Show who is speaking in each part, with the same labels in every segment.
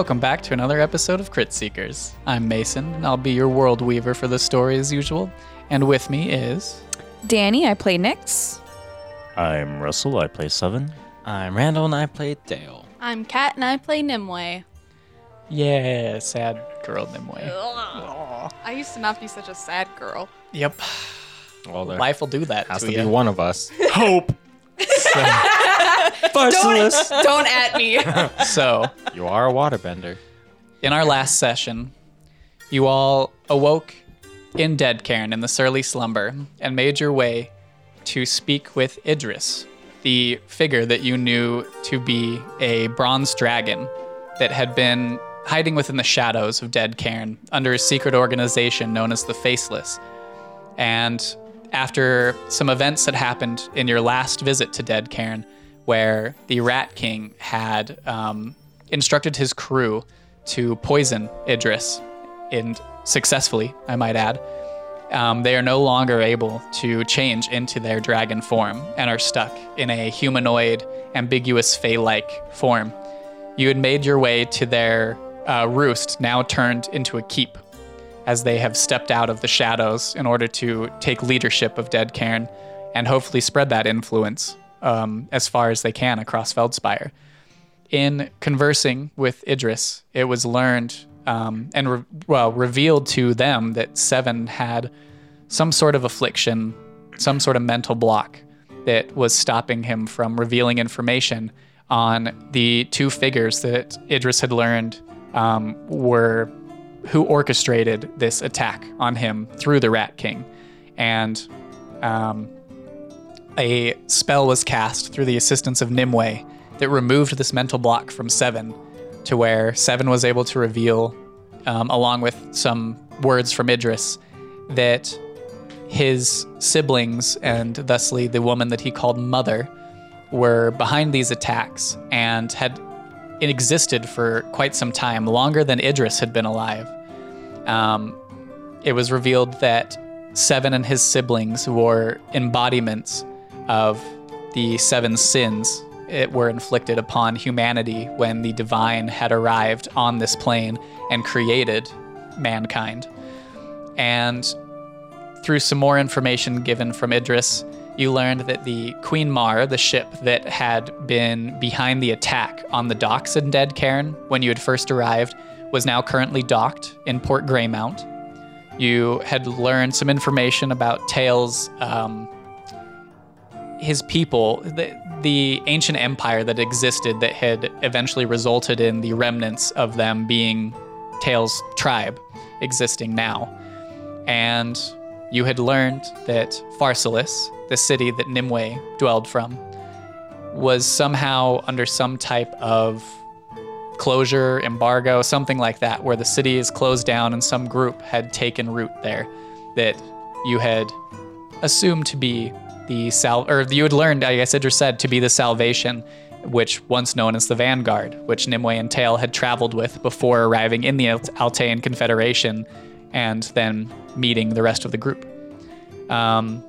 Speaker 1: Welcome back to another episode of Crit Seekers. I'm Mason, and I'll be your world weaver for the story as usual. And with me is.
Speaker 2: Danny, I play Nyx.
Speaker 3: I'm Russell. I play Seven.
Speaker 4: I'm Randall and I play Dale.
Speaker 5: I'm Kat and I play Nimue.
Speaker 1: Yeah, sad girl Nimue.
Speaker 5: I used to not be such a sad girl.
Speaker 1: Yep.
Speaker 4: Well, there
Speaker 1: Life will do that
Speaker 4: has
Speaker 1: to,
Speaker 4: to
Speaker 1: you.
Speaker 4: be one of us.
Speaker 3: Hope.
Speaker 2: Don't, don't at me.
Speaker 1: So,
Speaker 4: You are a waterbender.
Speaker 1: in our last session, you all awoke in Dead Cairn in the surly slumber and made your way to speak with Idris, the figure that you knew to be a bronze dragon that had been hiding within the shadows of Dead Cairn under a secret organization known as the Faceless. And after some events had happened in your last visit to Dead Cairn, where the Rat King had um, instructed his crew to poison Idris, and successfully, I might add, um, they are no longer able to change into their dragon form and are stuck in a humanoid, ambiguous Fey like form. You had made your way to their uh, roost, now turned into a keep, as they have stepped out of the shadows in order to take leadership of Dead Cairn and hopefully spread that influence um, as far as they can across Feldspire. In conversing with Idris, it was learned um, and re- well revealed to them that Seven had some sort of affliction, some sort of mental block that was stopping him from revealing information on the two figures that Idris had learned um, were who orchestrated this attack on him through the Rat King. And um, a spell was cast through the assistance of Nimue that removed this mental block from Seven to where Seven was able to reveal, um, along with some words from Idris, that his siblings and thusly the woman that he called Mother were behind these attacks and had existed for quite some time, longer than Idris had been alive. Um, it was revealed that Seven and his siblings were embodiments of the seven sins it were inflicted upon humanity when the divine had arrived on this plane and created mankind. And through some more information given from Idris, you learned that the Queen Mar, the ship that had been behind the attack on the docks in Dead Cairn when you had first arrived, was now currently docked in Port Greymount. You had learned some information about Tails, um, his people, the, the ancient empire that existed that had eventually resulted in the remnants of them being Tails' tribe existing now. And you had learned that Pharsalus, the city that Nimue dwelled from, was somehow under some type of closure, embargo, something like that, where the city is closed down and some group had taken root there that you had assumed to be the sal or you had learned, I guess Idris said, to be the salvation, which once known as the Vanguard, which Nimue and Tail had traveled with before arriving in the Alt- Altean Confederation and then meeting the rest of the group. Um,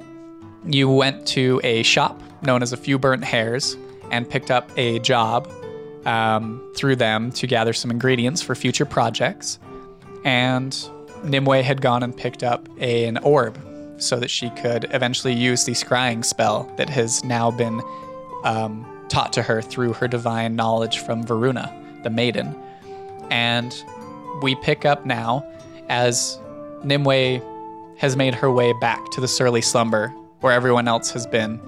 Speaker 1: you went to a shop known as a Few Burnt Hairs and picked up a job um, through them to gather some ingredients for future projects. And Nimue had gone and picked up an orb so that she could eventually use the scrying spell that has now been um, taught to her through her divine knowledge from Varuna, the maiden. And we pick up now as Nimue has made her way back to the surly slumber where everyone else has been,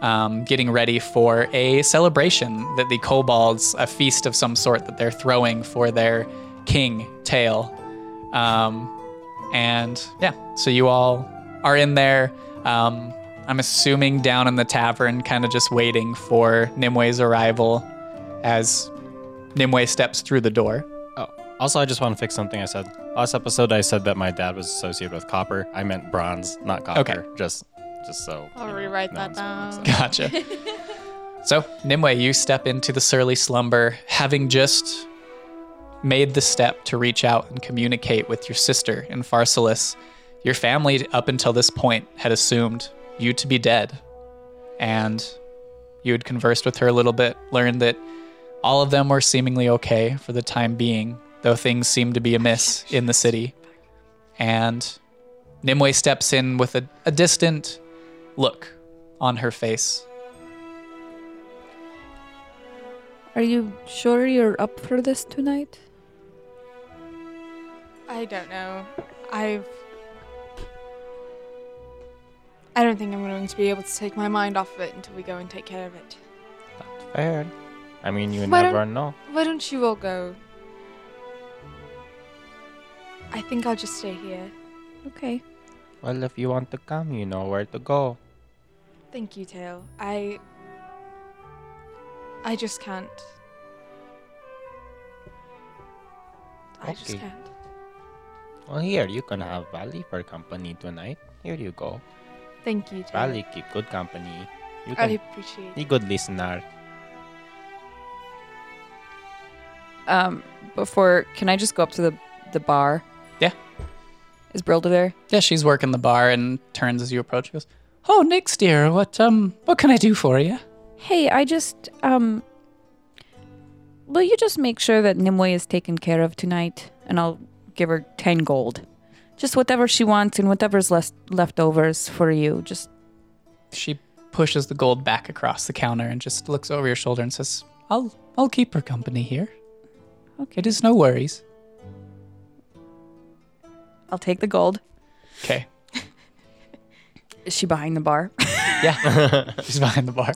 Speaker 1: um, getting ready for a celebration that the kobolds, a feast of some sort that they're throwing for their king, Tail. Um, and yeah, so you all are in there. Um, I'm assuming down in the tavern, kind of just waiting for Nimue's arrival as Nimue steps through the door.
Speaker 4: Oh, also, I just want to fix something I said. Last episode, I said that my dad was associated with copper. I meant bronze, not copper.
Speaker 1: Okay.
Speaker 4: Just, just so.
Speaker 5: I'll
Speaker 4: you know,
Speaker 5: rewrite
Speaker 4: no
Speaker 5: that
Speaker 4: one's
Speaker 5: down.
Speaker 1: Gotcha. so, Nimue, you step into the surly slumber, having just made the step to reach out and communicate with your sister in Pharsalis. Your family, up until this point, had assumed you to be dead. And you had conversed with her a little bit, learned that All of them were seemingly okay for the time being, though things seemed to be amiss in the city. And Nimue steps in with a, a distant look on her face.
Speaker 2: Are you sure you're up for this tonight?
Speaker 5: I don't know. I've. I don't think I'm going to be able to take my mind off of it until we go and take care of it.
Speaker 4: That's fair. I mean, you
Speaker 5: Why
Speaker 4: never know.
Speaker 5: Why don't you all go? I think I'll just stay here.
Speaker 2: Okay.
Speaker 4: Well, if you want to come, you know where to go.
Speaker 5: Thank you, Tail. I. I just can't. I just can't.
Speaker 4: Well, here, you can have Valley for company tonight. Here you go.
Speaker 5: Thank you, Tail.
Speaker 4: Valley, keep good company. You
Speaker 5: I
Speaker 4: can
Speaker 5: appreciate
Speaker 4: be
Speaker 5: it.
Speaker 4: good listener.
Speaker 2: Um, before, can I just go up to the the bar?
Speaker 1: Yeah.
Speaker 2: Is Brilda there?
Speaker 1: Yeah, she's working the bar and turns as you approach. Goes, "Oh, Nyx dear, what um, what can I do for you?"
Speaker 2: Hey, I just um. Will you just make sure that Nimue is taken care of tonight, and I'll give her ten gold, just whatever she wants and whatever's left leftovers for you. Just
Speaker 1: She pushes the gold back across the counter and just looks over your shoulder and says, "I'll I'll keep her company here.
Speaker 2: okay.
Speaker 1: It is no worries."
Speaker 2: I'll take the gold.
Speaker 1: Okay.
Speaker 2: Is she behind the bar?
Speaker 1: Yeah. she's behind the bar.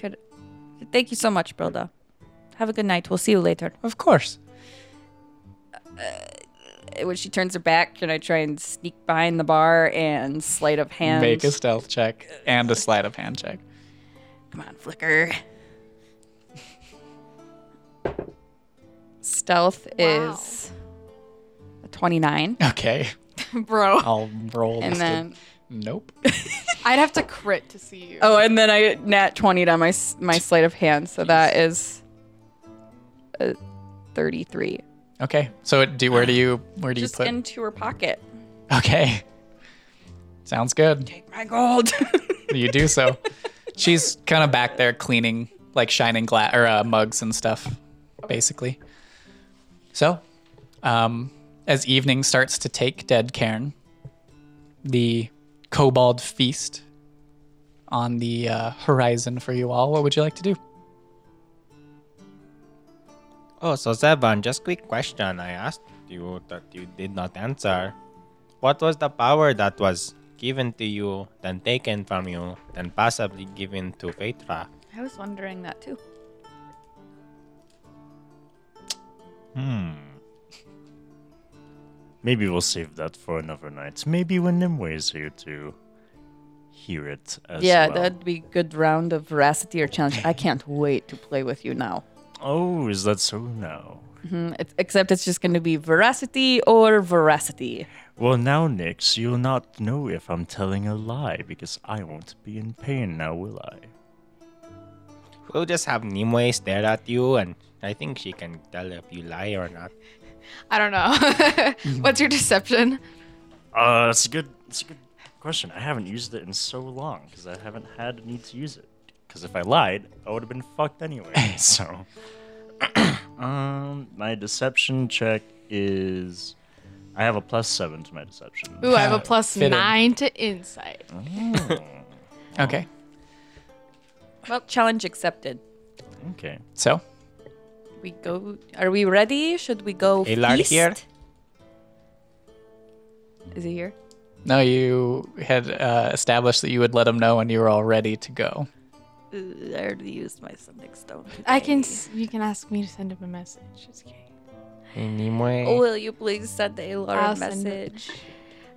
Speaker 2: Good. Thank you so much, Brilda. Have a good night. We'll see you later.
Speaker 1: Of course.
Speaker 2: Uh, When she turns her back, can I try and sneak behind the bar and sleight of hand?
Speaker 1: Make a stealth check and a sleight of hand check.
Speaker 2: Come on, Flicker. Stealth
Speaker 5: Wow.
Speaker 2: is a 29.
Speaker 1: Okay.
Speaker 5: Bro,
Speaker 1: I'll roll.
Speaker 2: And
Speaker 1: this to-
Speaker 2: then,
Speaker 1: nope.
Speaker 5: I'd have to crit to see you.
Speaker 2: oh, and then I nat 20 on my my sleight of hand. So that is a 33.
Speaker 1: Okay. So do where do you where do you
Speaker 2: Just
Speaker 1: put?
Speaker 2: into her pocket.
Speaker 1: Okay. Sounds good.
Speaker 2: Take my gold.
Speaker 1: You do so. She's kind of back there cleaning like shining glass or uh, mugs and stuff, basically. So, um, as evening starts to take dead Cairn, the kobold feast on the uh, horizon for you all. What would you like to do?
Speaker 4: Oh, so Seven, just quick question I asked you that you did not answer. What was the power that was given to you, then taken from you, then possibly given to Phaedra?
Speaker 2: I was wondering that too.
Speaker 3: Hmm. Maybe we'll save that for another night. Maybe when Nimue is here to hear it as
Speaker 2: yeah,
Speaker 3: well.
Speaker 2: that'd be good round of veracity or challenge. I can't wait to play with you now.
Speaker 3: Oh, is that so now?
Speaker 2: Mm-hmm. it's- Except it's just going to be veracity or veracity.
Speaker 3: Well, now, Nyx, you'll not know if I'm telling a lie because I won't be in pain now, will I?
Speaker 4: We'll just have Nimue stare at you, and I think she can tell if you lie or not.
Speaker 5: I don't know. What's your deception?
Speaker 3: Uh, it's a good, it's a good question. I haven't used it in so long because I haven't had a need to use it. Because if I lied, I would have been fucked anyway. so, um, my deception check is, I have a plus seven to my deception.
Speaker 5: Ooh, I have a plus
Speaker 1: fit
Speaker 5: nine to insight.
Speaker 1: Okay.
Speaker 2: Well, challenge accepted.
Speaker 3: Okay.
Speaker 1: So,
Speaker 2: We go. Are we ready? Should we go
Speaker 4: Alar
Speaker 2: feast?
Speaker 4: here?
Speaker 2: Is he here?
Speaker 1: no, you had uh, established that you would let him know when you were all ready to go.
Speaker 2: Uh, I already used my sending stone.
Speaker 5: I can. s- You can ask me to send him a message. It's okay.
Speaker 4: Hey, Nimue.
Speaker 2: Will you please send Alar
Speaker 5: I'll
Speaker 2: a message?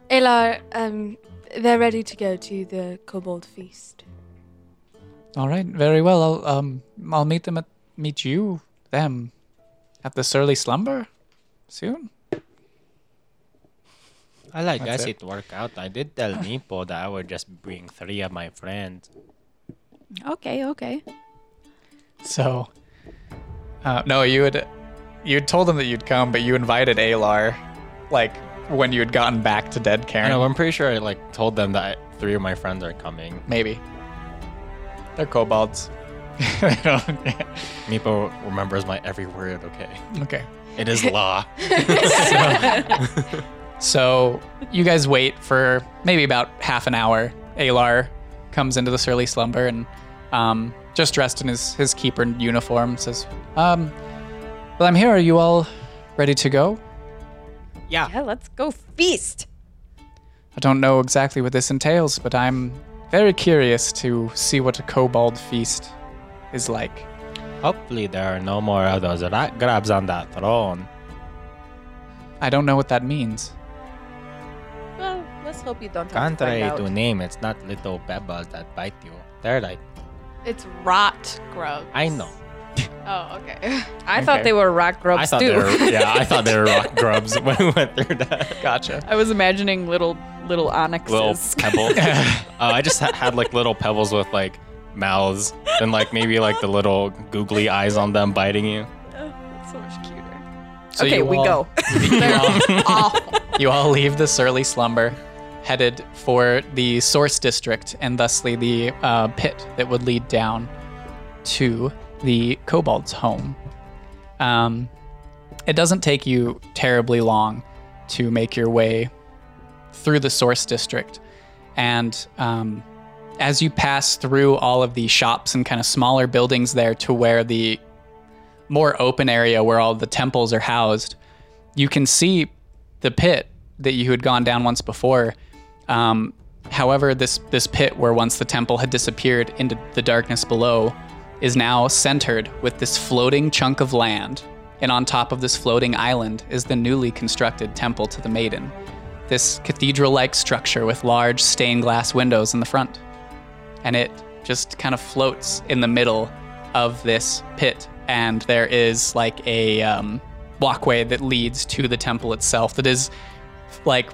Speaker 5: Alar, um, they're ready to go to the kobold feast.
Speaker 1: All right, very well. I'll um I'll meet them at meet you them at the surly slumber soon.
Speaker 4: Well, I
Speaker 1: That's
Speaker 4: guess
Speaker 1: it.
Speaker 4: it worked out. I did tell Meepo that I would just bring three of my friends.
Speaker 2: Okay, okay.
Speaker 1: So, uh, no, you had you had told them that you'd come, but you invited Alar, like when you had gotten back to Dead
Speaker 4: I know, I'm pretty sure I like told them that three of my friends are coming.
Speaker 1: Maybe they're kobolds. They don't-
Speaker 4: Meepo remembers my every word. Okay,
Speaker 1: okay.
Speaker 4: it is law.
Speaker 1: So you guys wait for maybe about half an hour. Alar comes into the surly slumber and um, just dressed in his, his keeper uniform says, um, Well, I'm here. Are you all ready to go?
Speaker 4: yeah.
Speaker 2: Yeah, let's go feast.
Speaker 1: I don't know exactly what this entails, but I'm very curious to see what a kobold feast is like.
Speaker 4: Hopefully there are no more of those rat grabs on that throne.
Speaker 1: I don't know what that means.
Speaker 2: Well, let's hope you don't have
Speaker 4: Contrary
Speaker 2: to find
Speaker 4: to name, it's not little pebbles that bite you. They're like,
Speaker 5: It's rot grubs.
Speaker 4: I know.
Speaker 5: Oh, okay.
Speaker 2: I thought they were rock grubs
Speaker 4: I thought
Speaker 2: too.
Speaker 4: they were, yeah, I thought they were rock grubs when we went through that.
Speaker 1: Gotcha.
Speaker 2: I was imagining little little onyxes.
Speaker 4: Little pebbles. uh, I just ha- had like little pebbles with like mouths and like maybe like the little googly eyes on them biting you.
Speaker 5: That's so much cuter.
Speaker 1: So
Speaker 2: okay,
Speaker 1: you
Speaker 2: we
Speaker 1: all-
Speaker 2: go.
Speaker 1: you all-
Speaker 5: Awful.
Speaker 1: You all leave the surly slumber, headed for the source district and thusly the uh, pit that would lead down to the kobold's home. Um, it doesn't take you terribly long to make your way through the source district. And um, as you pass through all of the shops and kind of smaller buildings there to where the more open area where all the temples are housed, you can see the pit that you had gone down once before. Um, however, this this pit where once the temple had disappeared into the darkness below is now centered with this floating chunk of land, and on top of this floating island is the newly constructed temple to the maiden. This cathedral-like structure with large stained glass windows in the front, and it just kind of floats in the middle of this pit, and there is like a um, walkway that leads to the temple itself that is like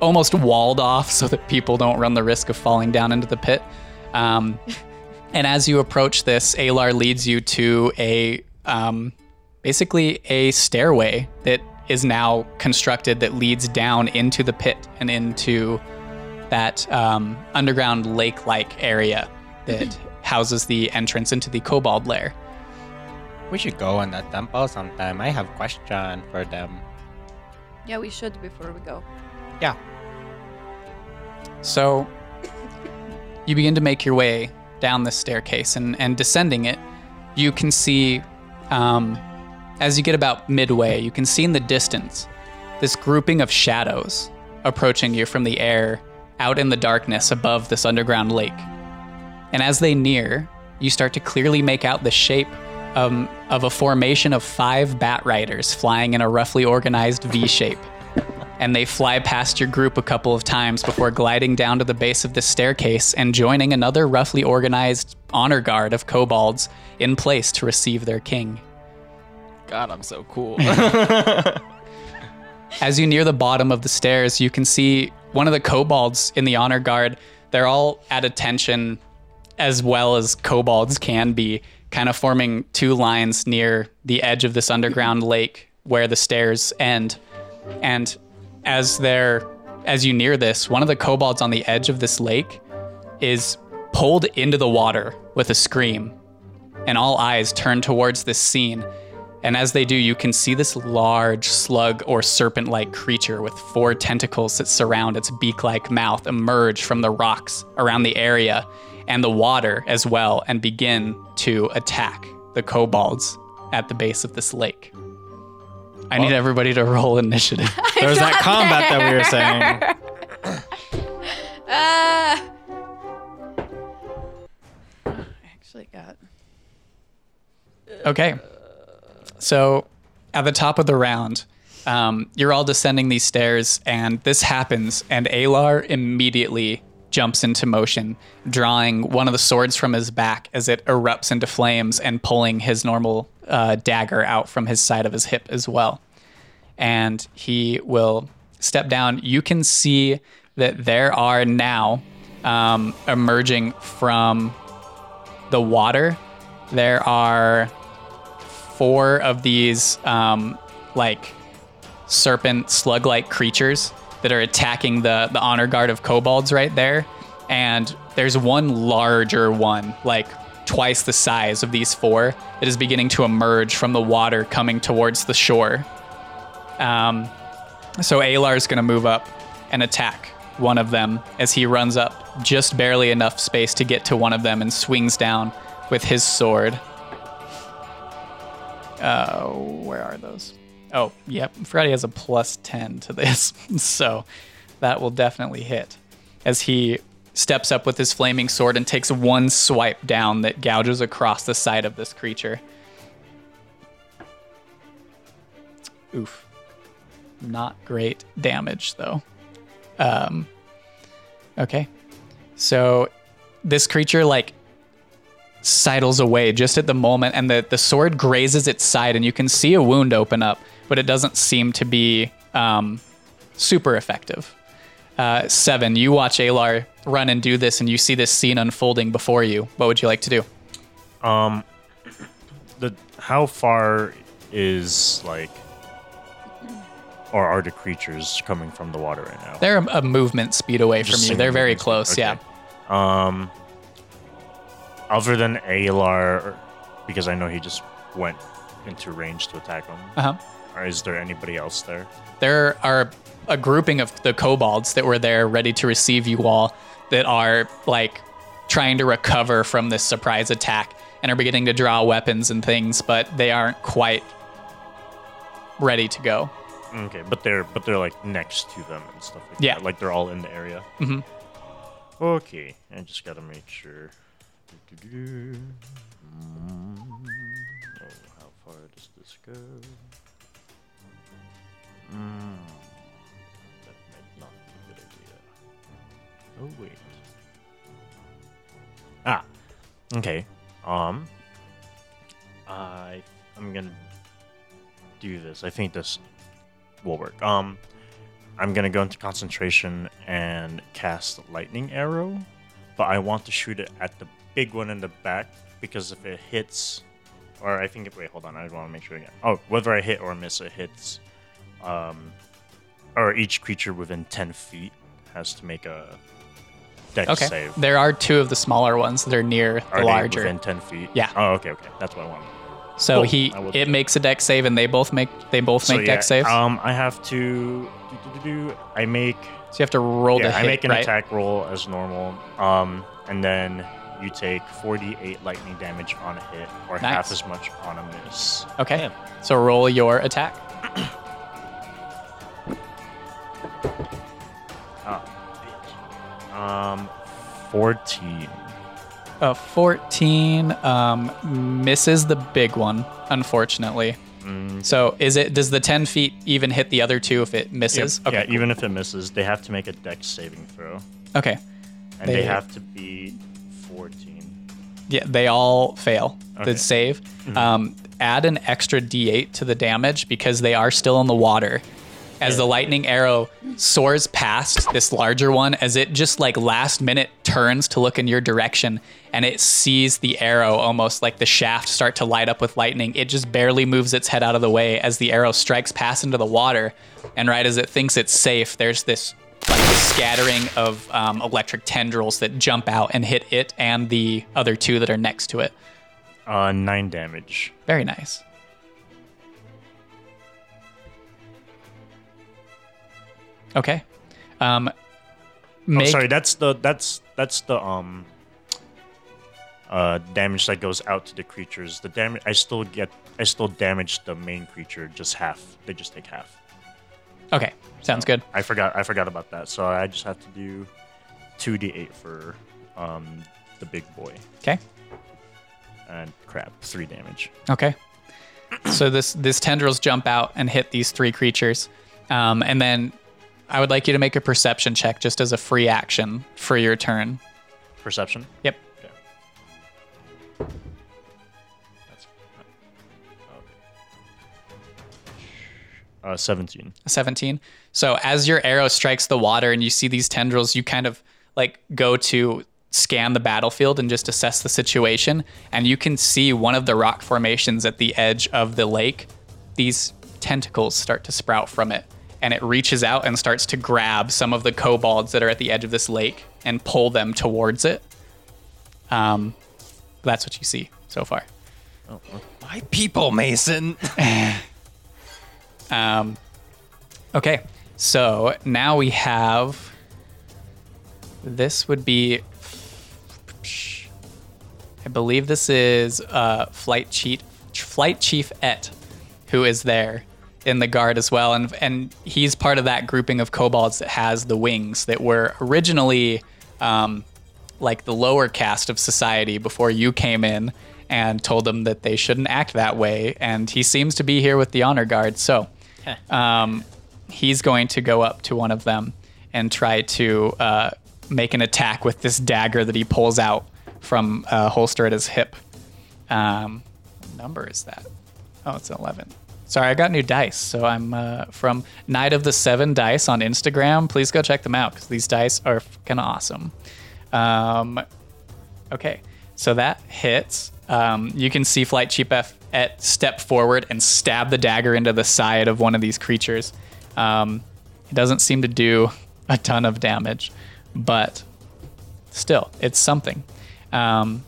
Speaker 1: almost walled off so that people don't run the risk of falling down into the pit. Um, and as you approach this, Alar leads you to a um, basically a stairway that is now constructed that leads down into the pit and into that um, underground lake-like area that houses the entrance into the kobold lair.
Speaker 4: We should go in that temple sometime. I have question for them.
Speaker 2: yeah, we should before we go.
Speaker 4: Yeah.
Speaker 1: So you begin to make your way down this staircase and, and descending it, you can see, um, as you get about midway, you can see in the distance this grouping of shadows approaching you from the air out in the darkness above this underground lake. And as they near, you start to clearly make out the shape um, of a formation of five bat riders flying in a roughly organized V shape and they fly past your group a couple of times before gliding down to the base of the staircase and joining another roughly organized honor guard of kobolds in place to receive their king.
Speaker 4: God, I'm so cool.
Speaker 1: As you near the bottom of the stairs, you can see one of the kobolds in the honor guard. They're all at attention as well as kobolds can be, kind of forming two lines near the edge of this underground lake where the stairs end. And as they're as you near this, one of the kobolds on the edge of this lake is pulled into the water with a scream. And all eyes turn towards this scene. And as they do, you can see this large slug or serpent like creature with four tentacles that surround its beak like mouth emerge from the rocks around the area and the water as well and begin to attack the kobolds at the base of this lake. I need everybody to roll initiative.
Speaker 4: There's that combat that we were saying.
Speaker 5: Ah.
Speaker 2: I actually got.
Speaker 1: Okay. So at the top of the round, um, you're all descending these stairs, and this happens, and Alar immediately jumps into motion, drawing one of the swords from his back as it erupts into flames and pulling his normal uh, dagger out from his side of his hip as well. And he will step down. You can see that there are now um, emerging from the water. There are four of these um, like serpent slug-like creatures that are attacking the the honor guard of kobolds right there and there's one larger one like twice the size of these four that is beginning to emerge from the water coming towards the shore. Um, so Alar is going to move up and attack one of them as he runs up just barely enough space to get to one of them and swings down with his sword. Uh, where are those? Oh, yep. Freddy has a plus 10 to this, so that will definitely hit as he steps up with his flaming sword and takes one swipe down that gouges across the side of this creature. Oof. Not great damage, though. Um, okay. So this creature, like, sidles away just at the moment, and the, the sword grazes its side, and you can see a wound open up, but it doesn't seem to be um, super effective. Uh, seven, you watch Alar run and do this, and you see this scene unfolding before you. What would you like to do?
Speaker 3: Um, the how far is like, or are the creatures coming from the water right now?
Speaker 1: They're a, a movement speed away
Speaker 3: Just
Speaker 1: from you. They're very
Speaker 3: speed,
Speaker 1: close.
Speaker 3: okay.
Speaker 1: Yeah.
Speaker 3: Um, other than Alar, because I know he just went into range to attack him.
Speaker 1: Uh huh.
Speaker 3: Or is there anybody else there?
Speaker 1: There are a grouping of the kobolds that were there ready to receive you all that are like trying to recover from this surprise attack and are beginning to draw weapons and things, but they aren't quite ready to go.
Speaker 3: Okay, but they're but they're like next to them and stuff like
Speaker 1: Yeah.
Speaker 3: that. Like they're all in the area.
Speaker 1: Mhm.
Speaker 3: Okay, I just gotta make sure. Mm. Oh, how far does this go? Mm. Oh wait. Ah. Okay. Um. I I'm gonna do this. I think this will work. Um, I'm gonna go into concentration and cast lightning arrow, but I want to shoot it at the big one in the back because if it hits, or I think if wait, hold on, I want to make sure again. Oh, whether I hit or miss, it hits. Um, or each creature within ten feet has to make a dex
Speaker 1: Okay.
Speaker 3: save.
Speaker 1: There are two of the smaller ones that are near
Speaker 3: Are
Speaker 1: the
Speaker 3: they
Speaker 1: larger.
Speaker 3: within ten feet?
Speaker 1: Yeah.
Speaker 3: Oh, okay, okay, that's what I want.
Speaker 1: So
Speaker 3: Cool.
Speaker 1: he
Speaker 3: I will-
Speaker 1: it makes a dex save and they both make they both
Speaker 3: So
Speaker 1: make
Speaker 3: yeah,
Speaker 1: dex saves.
Speaker 3: Um, I have to. Do, do, do, do, I make
Speaker 1: so you have to roll
Speaker 3: yeah,
Speaker 1: to
Speaker 3: I
Speaker 1: hit,
Speaker 3: make an
Speaker 1: right?
Speaker 3: attack roll as normal. Um, and then you take 48 lightning damage on a hit, or half as much on a miss.
Speaker 1: Okay. So roll your attack.
Speaker 3: Um, 14.
Speaker 1: A 14 um, misses the big one, unfortunately.
Speaker 3: Mm,
Speaker 1: So is it does the 10 feet even hit the other two if it misses?
Speaker 3: yep,
Speaker 1: Okay.
Speaker 3: Yeah, even if it misses, they have to make a dex saving throw,
Speaker 1: Okay.
Speaker 3: and
Speaker 1: They-
Speaker 3: they, have to be 14.
Speaker 1: Yeah, they all fail
Speaker 3: Okay.
Speaker 1: the save. Um, add an extra d8 to the damage because they are still in the water. As the lightning arrow soars past this larger one, as it just like last minute turns to look in your direction and it sees the arrow almost like the shaft start to light up with lightning, it just barely moves its head out of the way as the arrow strikes past into the water. And right as it thinks it's safe, there's this like scattering of um, electric tendrils that jump out and hit it and the other two that are next to it.
Speaker 3: Uh, nine damage.
Speaker 1: Very nice. Okay. Um,
Speaker 3: Oh, sorry, that's the that's that's the um uh damage that goes out to the creatures. The damage I still get I still damage the main creature just half. They just take half.
Speaker 1: Okay, sounds good.
Speaker 3: I forgot I forgot about that. So I just have to do 2d8 for um the big boy
Speaker 1: Okay.
Speaker 3: and crap, 3 damage.
Speaker 1: Okay. So this this tendrils jump out and hit these three creatures, um, and then I would like you to make a perception check just as a free action for your turn.
Speaker 3: Perception.
Speaker 1: Yep.
Speaker 3: Okay. That's okay. Uh 17.
Speaker 1: 17. So as your arrow strikes the water and you see these tendrils, you kind of like go to scan the battlefield and just assess the situation. And you can see one of the rock formations at the edge of the lake. These tentacles start to sprout from it. And it reaches out and starts to grab some of the kobolds that are at the edge of this lake and pull them towards it. Um, That's what you see so far.
Speaker 3: Oh,
Speaker 4: My people, Mason.
Speaker 1: Um, okay, so now we have. This would be. I believe this is uh, flight chief, flight chief Et, who is there in the guard as well, and and he's part of that grouping of kobolds that has the wings that were originally um, like the lower caste of society before you came in and told them that they shouldn't act that way. And he seems to be here with the honor guard, so um, he's going to go up to one of them and try to uh, make an attack with this dagger that he pulls out from a holster at his hip. Um, what number is that? Oh, it's an 11. Sorry, I got new dice. So I'm uh, from Night of the Seven Dice on Instagram. Please go check them out because these dice are kind of awesome. Um, okay, so that hits. Um, you can see Flight Chief F at step forward and stab the dagger into the side of one of these creatures. Um, it doesn't seem to do a ton of damage, but still, it's something. Um,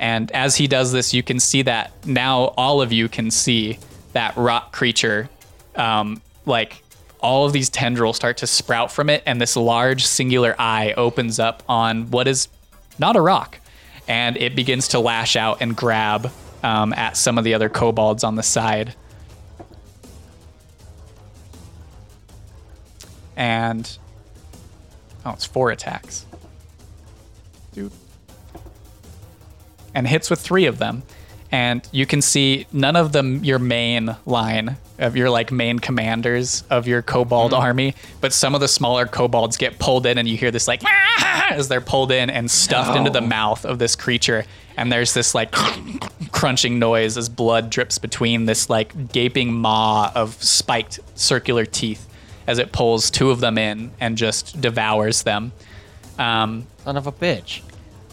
Speaker 1: and as he does this, you can see that now all of you can see that rock creature, um, like all of these tendrils start to sprout from it, and this large singular eye opens up on what is not a rock, and it begins to lash out and grab um, at some of the other kobolds on the side. And oh, it's four attacks. Dude. And hits with three of them. And you can see none of them your main line of your like main commanders of your kobold army, but some of the smaller kobolds get pulled in and you hear this like as they're pulled in and stuffed into the mouth of this creature. And there's this like crunching noise as blood drips between this like gaping maw of spiked circular teeth as it pulls two of them in and just devours them. Um,
Speaker 4: Son of a bitch.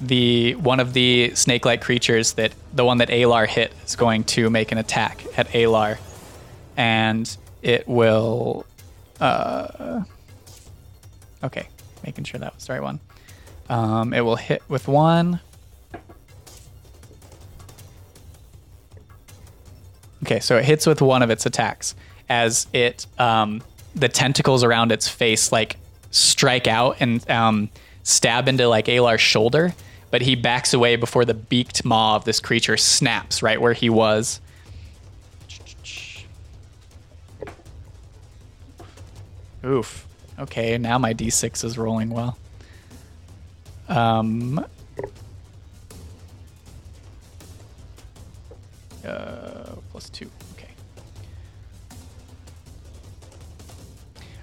Speaker 1: The one of the snake-like creatures that the one that Alar hit is going to make an attack at Alar, and it will. Uh, okay, making sure that was the right one. Um, it will hit with one. Okay, so it hits with one of its attacks as it um, the tentacles around its face like strike out and um, stab into like Alar's shoulder, but he backs away before the beaked maw of this creature snaps right where he was. Oof. Okay, now my d6 is rolling well. Um. Uh, plus two. Okay.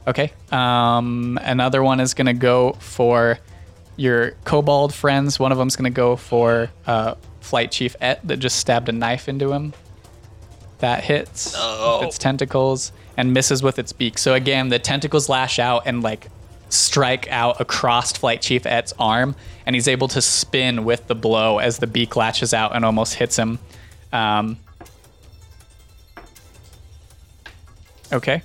Speaker 1: Okay. Um, another one is gonna go for your kobold friends. One of them's gonna go for uh, Flight Chief Et that just stabbed a knife into him. That hits with its tentacles and misses with its beak. So again, the tentacles lash out and like strike out across Flight Chief Et's arm, and he's able to spin with the blow as the beak latches out and almost hits him. Um, okay.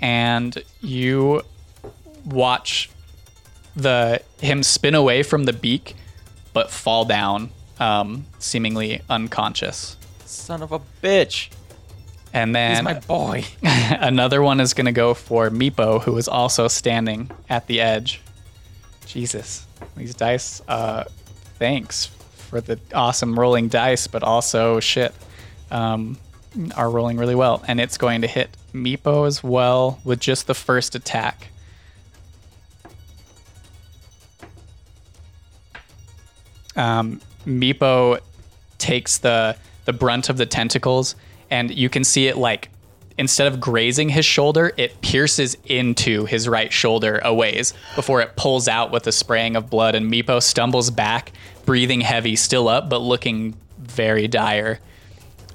Speaker 1: And you watch the him spin away from the beak, but fall down, um, seemingly unconscious.
Speaker 4: Son of a bitch.
Speaker 1: And
Speaker 4: He's
Speaker 1: then
Speaker 4: my boy.
Speaker 1: another one is going to go for Meepo, who is also standing at the edge. Jesus, these dice. Uh, thanks for the awesome rolling dice, but also shit, um, are rolling really well. And it's going to hit Meepo as well with just the first attack. Um, Meepo takes the the brunt of the tentacles, and you can see it like instead of grazing his shoulder, it pierces into his right shoulder a ways before it pulls out with a spraying of blood. And Meepo stumbles back, breathing heavy, still up, but looking very dire.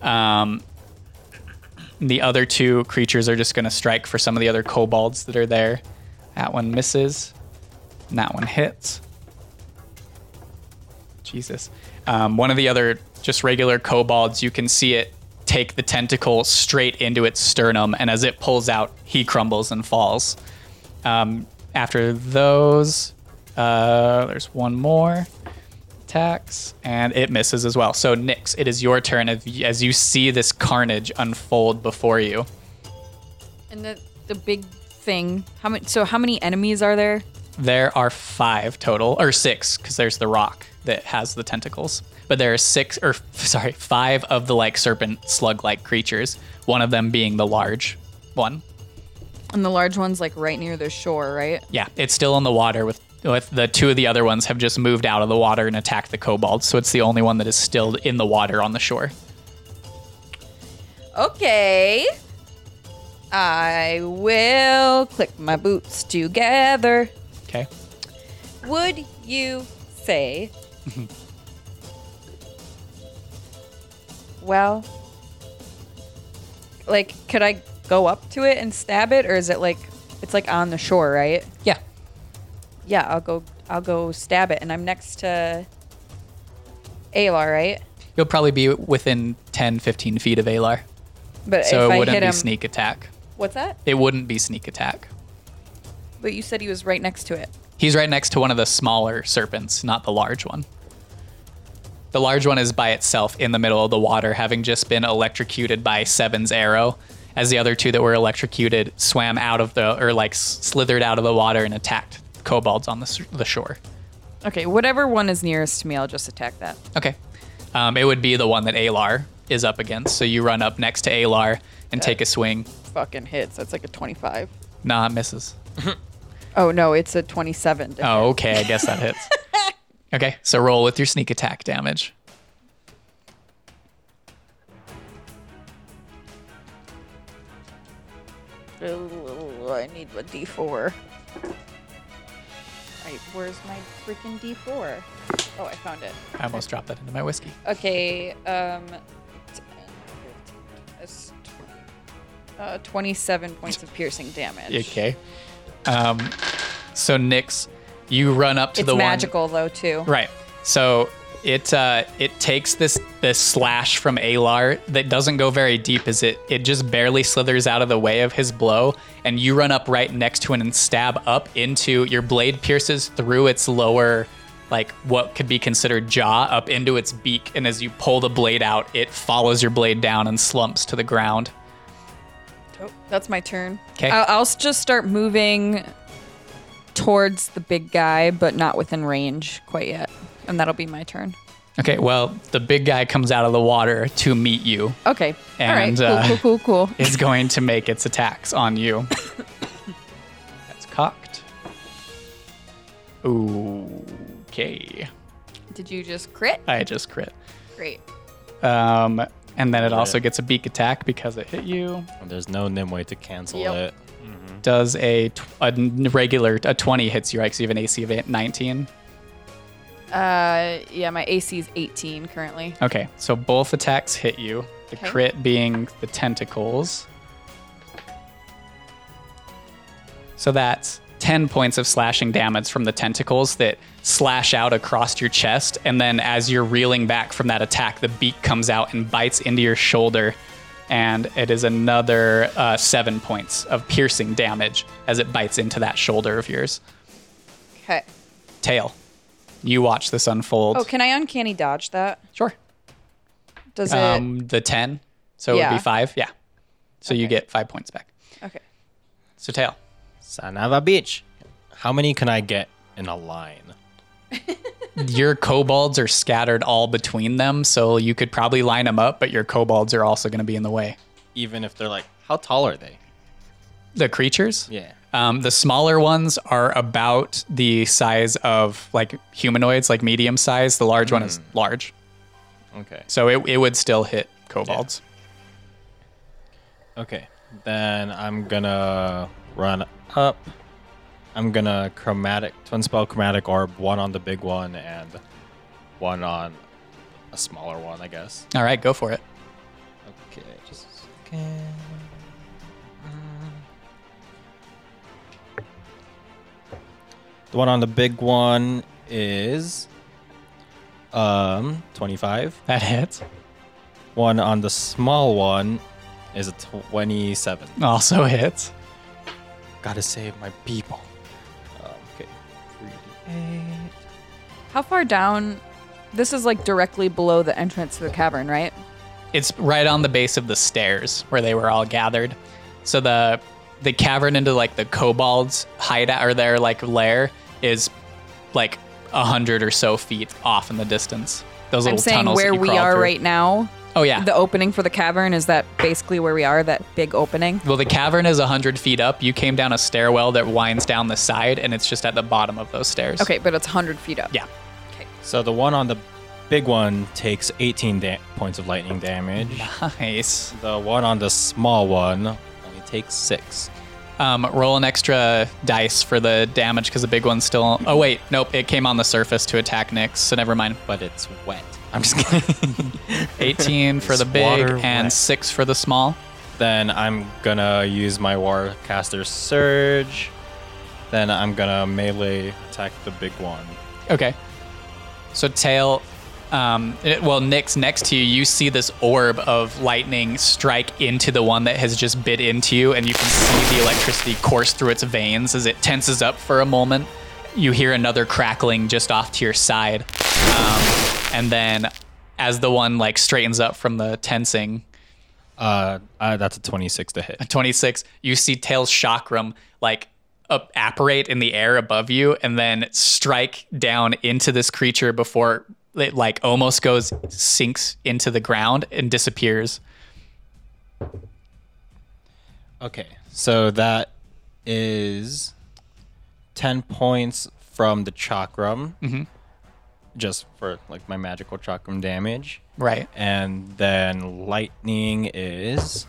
Speaker 1: Um, the other two creatures are just going to strike for some of the other kobolds that are there. That one misses, and that one hits. Jesus. Um, one of the other just regular kobolds, you can see it take the tentacle straight into its sternum, and as it pulls out, he crumbles and falls. Um, after those, Uh, there's one more attacks, and it misses as well. So Nyx, it is your turn as as you see this carnage unfold before you.
Speaker 2: And the the big thing. How many? So how many enemies are there?
Speaker 1: There are five total, or six, because there's the rock that has the tentacles. But there are six, or sorry, five of the like serpent slug-like creatures. One of them being the large one.
Speaker 2: And the large one's like right near the shore, right?
Speaker 1: Yeah, it's still in the water with with the two of the other ones have just moved out of the water and attacked the kobolds. So it's the only one that is still in the water on the shore.
Speaker 2: Okay. I will click my boots together.
Speaker 1: Okay.
Speaker 2: Would you say? well, like, could I go up to it and stab it, or is it like it's like on the shore, right?
Speaker 1: Yeah.
Speaker 2: Yeah, I'll go. I'll go stab it, and I'm next to Alar, right?
Speaker 1: You'll probably be within 10, 15 feet of Alar.
Speaker 2: But
Speaker 1: So it
Speaker 2: I
Speaker 1: wouldn't be
Speaker 2: him,
Speaker 1: sneak attack.
Speaker 2: what's that?
Speaker 1: It wouldn't be sneak attack.
Speaker 2: But you said he was right next to it.
Speaker 1: He's right next to one of the smaller serpents, not the large one. The large one is by itself in the middle of the water, having just been electrocuted by Seven's arrow, as the other two that were electrocuted swam out of the, or like slithered out of the water and attacked kobolds on the, the shore.
Speaker 2: Okay, whatever one is nearest to me, I'll just attack that.
Speaker 1: Okay. Um, it would be the one that Alar is up against. So you run up next to Alar and take a swing.
Speaker 2: Fucking hits. That's like a 25.
Speaker 1: Nah, it misses.
Speaker 2: Oh no, it's a 27.
Speaker 1: Oh, okay. I guess that hits. Okay, so roll with your sneak attack damage.
Speaker 2: Oh, I need a D4. Right, where's my freaking D4? Oh, I found it.
Speaker 1: I almost dropped that into my whiskey.
Speaker 2: Okay, um, 10, 15, that's 20, uh, 27 points of piercing damage.
Speaker 1: Okay. Um, so Nyx, you run up to.
Speaker 2: It's
Speaker 1: the
Speaker 2: magical though too.
Speaker 1: Right. So it uh, it takes this this slash from Alar that doesn't go very deep as it it just barely slithers out of the way of his blow, and you run up right next to it and stab up into your blade pierces through its lower like what could be considered jaw up into its beak and as you pull the blade out it follows your blade down and slumps to the ground
Speaker 2: Oh, that's my turn.
Speaker 1: 'Kay.
Speaker 2: I'll, I'll just start moving towards the big guy, but not within range quite yet. And that'll be my turn.
Speaker 1: okay well the big guy comes out of the water to meet you
Speaker 2: Okay. All right. Cool,
Speaker 1: uh,
Speaker 2: cool, cool, cool.
Speaker 1: is going to make its attacks on you. That's cocked. Okay.
Speaker 2: Did you just crit?
Speaker 1: I just crit.
Speaker 2: Great.
Speaker 1: Um, and then it also gets a beak attack because it hit you.
Speaker 4: There's no Nimue to cancel
Speaker 2: Yep.
Speaker 4: it.
Speaker 1: Does a, tw- a n- regular, a 20 hits you, right? 'Cause you have an AC of 19.
Speaker 2: Uh, yeah, my AC is 18 currently.
Speaker 1: Okay, so both attacks hit you. The
Speaker 2: Okay.
Speaker 1: crit being the tentacles. So that's 10 points of slashing damage from the tentacles that slash out across your chest. And then as you're reeling back from that attack, the beak comes out and bites into your shoulder. And it is another uh, seven points of piercing damage as it bites into that shoulder of yours.
Speaker 2: Okay.
Speaker 1: Tail. You watch this unfold.
Speaker 2: Oh, can I uncanny dodge that?
Speaker 1: Sure.
Speaker 2: Does it?
Speaker 1: Um, the 10. So it would be five. Yeah. So you get five points back.
Speaker 2: okay.
Speaker 1: So tail.
Speaker 4: Son of a bitch. How many can I get in a line?
Speaker 1: your kobolds are scattered all between them, so you could probably line them up, but your kobolds are also going to be in the way.
Speaker 4: Even if they're like, how tall are they?
Speaker 1: The creatures?
Speaker 4: Yeah.
Speaker 1: Um, the smaller ones are about the size of like humanoids, like medium size. The large one is large.
Speaker 4: Okay.
Speaker 1: So it, it would still hit kobolds.
Speaker 4: Okay. Then I'm gonna run up. I'm gonna chromatic twin spell chromatic orb, one on the big one and one on a smaller one, I guess.
Speaker 1: All right, go for it.
Speaker 4: Okay, just a second. The one on the big one is um 25.
Speaker 1: That hits.
Speaker 4: One on the small one is a 27.
Speaker 1: Also hits.
Speaker 4: Gotta save my people. 3d8.
Speaker 2: How far down? This is like directly below the entrance to the cavern, right?
Speaker 1: It's right on the base of the stairs where they were all gathered. So the the cavern into like the kobolds hideout or their like lair is like a hundred or so feet off in the distance. Those little
Speaker 2: I'm saying
Speaker 1: tunnels
Speaker 2: where we are
Speaker 1: through.
Speaker 2: right now.
Speaker 1: Oh yeah.
Speaker 2: The opening for the cavern is that basically where we are. That big opening.
Speaker 1: well, the cavern is 100 feet up. You came down a stairwell that winds down the side, and it's just at the bottom of those stairs.
Speaker 2: Okay, but it's 100 feet up.
Speaker 1: Yeah. Okay.
Speaker 4: So the one on the big one takes 18 da- points of lightning damage.
Speaker 1: Nice.
Speaker 4: The one on the small one only takes six.
Speaker 1: Um, roll an extra dice for the damage because the big one's still. Oh wait, nope. It came on the surface to attack Nyx, so never mind.
Speaker 4: But it's wet. I'm just kidding.
Speaker 1: 18 for the big
Speaker 3: water
Speaker 1: and
Speaker 3: wet?
Speaker 1: six for the small.
Speaker 4: then I'm gonna use my Warcaster Surge. Then I'm gonna melee attack the big one.
Speaker 1: Okay. So tail. Um, it- well, Nyx, next to you, you see this orb of lightning strike into the one that has just bit into you, and you can see the electricity course through its veins as it tenses up for a moment. You hear another crackling just off to your side, um, and then as the one like straightens up from the tensing,
Speaker 4: Uh, uh, that's a 26 to hit.
Speaker 1: a 26, you see Tails chakram like up, apparate in the air above you and then strike down into this creature before it like almost goes sinks into the ground and disappears.
Speaker 4: Okay, so that is 10 points from the chakram. Just for like my magical chakram damage.
Speaker 1: Right.
Speaker 4: And then lightning is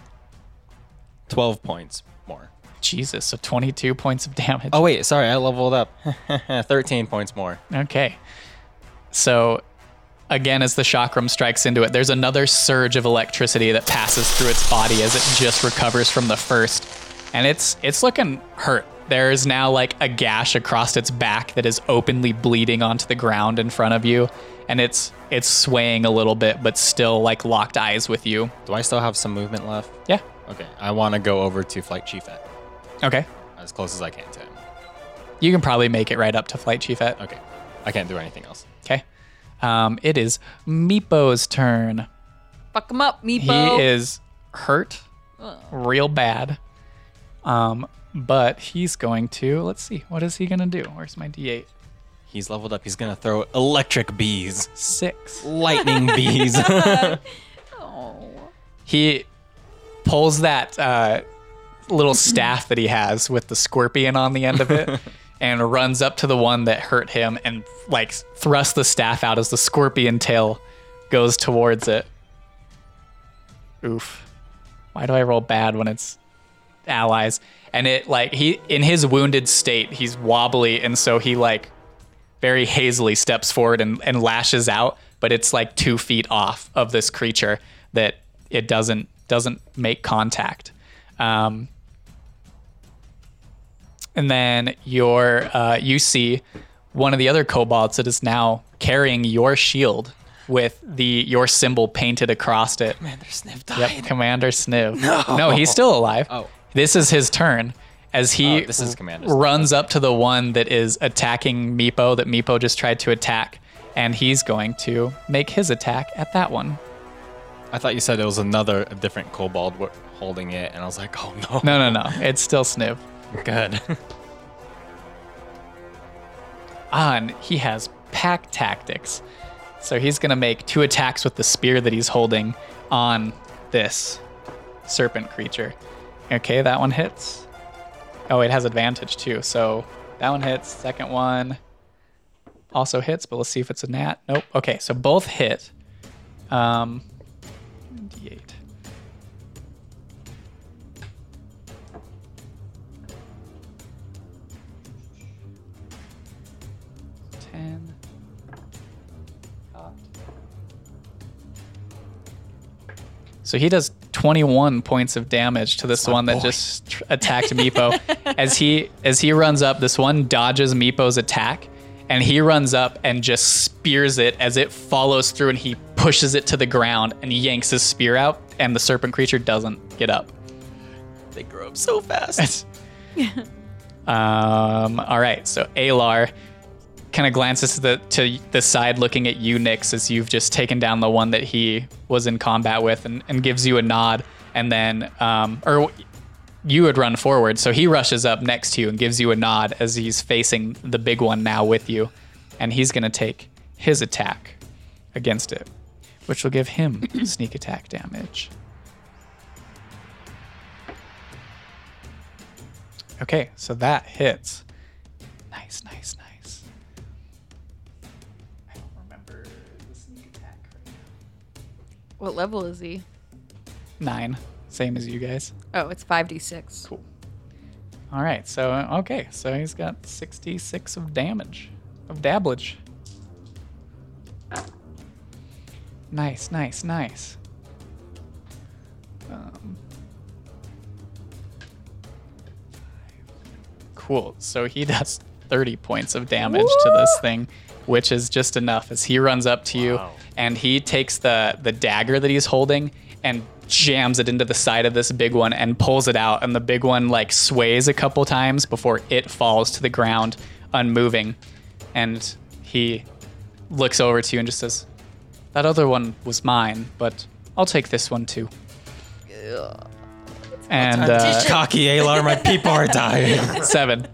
Speaker 4: 12 points more.
Speaker 1: Jesus, so 22 points of damage.
Speaker 4: Oh, wait, sorry, I leveled up. 13 points more.
Speaker 1: Okay. So again as the chakram strikes into it, there's another surge of electricity that passes through its body as it just recovers from the first. And it's it's looking hurt. There is now like a gash across its back that is openly bleeding onto the ground in front of you. And it's it's swaying a little bit, but still like locked eyes with you.
Speaker 4: Do I still have some movement left?
Speaker 1: Yeah.
Speaker 4: Okay, I want to go over to Flight Chiefette
Speaker 1: Okay.
Speaker 4: as close as I can to him.
Speaker 1: You can probably make it right up to Flight Chiefette.
Speaker 4: Okay, I can't do anything else.
Speaker 1: Okay. Um, it is Meepo's turn.
Speaker 2: Fuck him up, Meepo.
Speaker 1: He is hurt real bad. Um, but he's going to, let's see, what is he going to do? Where's my D8?
Speaker 4: He's leveled up. He's gonna throw electric bees,
Speaker 1: Six.
Speaker 4: lightning bees.
Speaker 1: He pulls that uh, little staff that he has with the scorpion on the end of it and runs up to the one that hurt him and like thrusts the staff out as the scorpion tail goes towards it. Oof. Why do I roll bad when it's allies? And it like he in his wounded state, he's wobbly and so he like very hazily steps forward and, and lashes out, but it's like two feet off of this creature that it doesn't doesn't make contact. Um, and then your uh, you see one of the other kobolds that is now carrying your shield with the your symbol painted across it.
Speaker 4: Commander Sniv
Speaker 1: Yep, Commander Sniv. No, no, he's still alive.
Speaker 4: Oh.
Speaker 1: This is his turn as he
Speaker 4: Oh, this is
Speaker 1: runs up to the one that is attacking Meepo that Meepo just tried to attack, and he's going to make his attack at that one.
Speaker 4: I thought you said it was another a different kobold holding it, and I was like, oh no.
Speaker 1: No, no, no, it's still Sniv.
Speaker 4: Good.
Speaker 1: Ah, on, he has pack tactics. So he's going to make two attacks with the spear that he's holding on this serpent creature. Okay, that one hits. Oh, it has advantage too. So that one hits. Second one also hits, but let's see if it's a nat. Nope. Okay, so both hit. Um, D8. Ten. So he does 21 points of damage to this one that just tr- attacked Meepo. as he as he runs up, this one dodges Meepo's attack, and he runs up and just spears it as it follows through, and he pushes it to the ground and yanks his spear out, and the serpent creature doesn't get up.
Speaker 4: they grow up so fast.
Speaker 1: um, all right, so Alar kind of glances to the to the side, looking at you, Nyx, as you've just taken down the one that he was in combat with, and, and gives you a nod, and then um, or you would run forward, so he rushes up next to you and gives you a nod as he's facing the big one now with you, and he's gonna take his attack against it, which will give him sneak attack damage. Okay, so that hits. Nice, nice, nice.
Speaker 2: What level is he?
Speaker 1: Nine, same as you guys.
Speaker 2: Oh, it's 5d6.
Speaker 1: Cool. All right, so okay, so he's got 66 of damage, of dabblage. Nice, nice, nice. Um, cool. So he does 30 points of damage to this thing, which is just enough as he runs up to you
Speaker 3: Wow.
Speaker 1: and he takes the the dagger that he's holding and jams it into the side of this big one and pulls it out and the big one like sways a couple times before it falls to the ground unmoving and he looks over to you and just says that other one was mine but i'll take this one too and uh,
Speaker 4: Cocky Alar, my people are dying.
Speaker 1: seven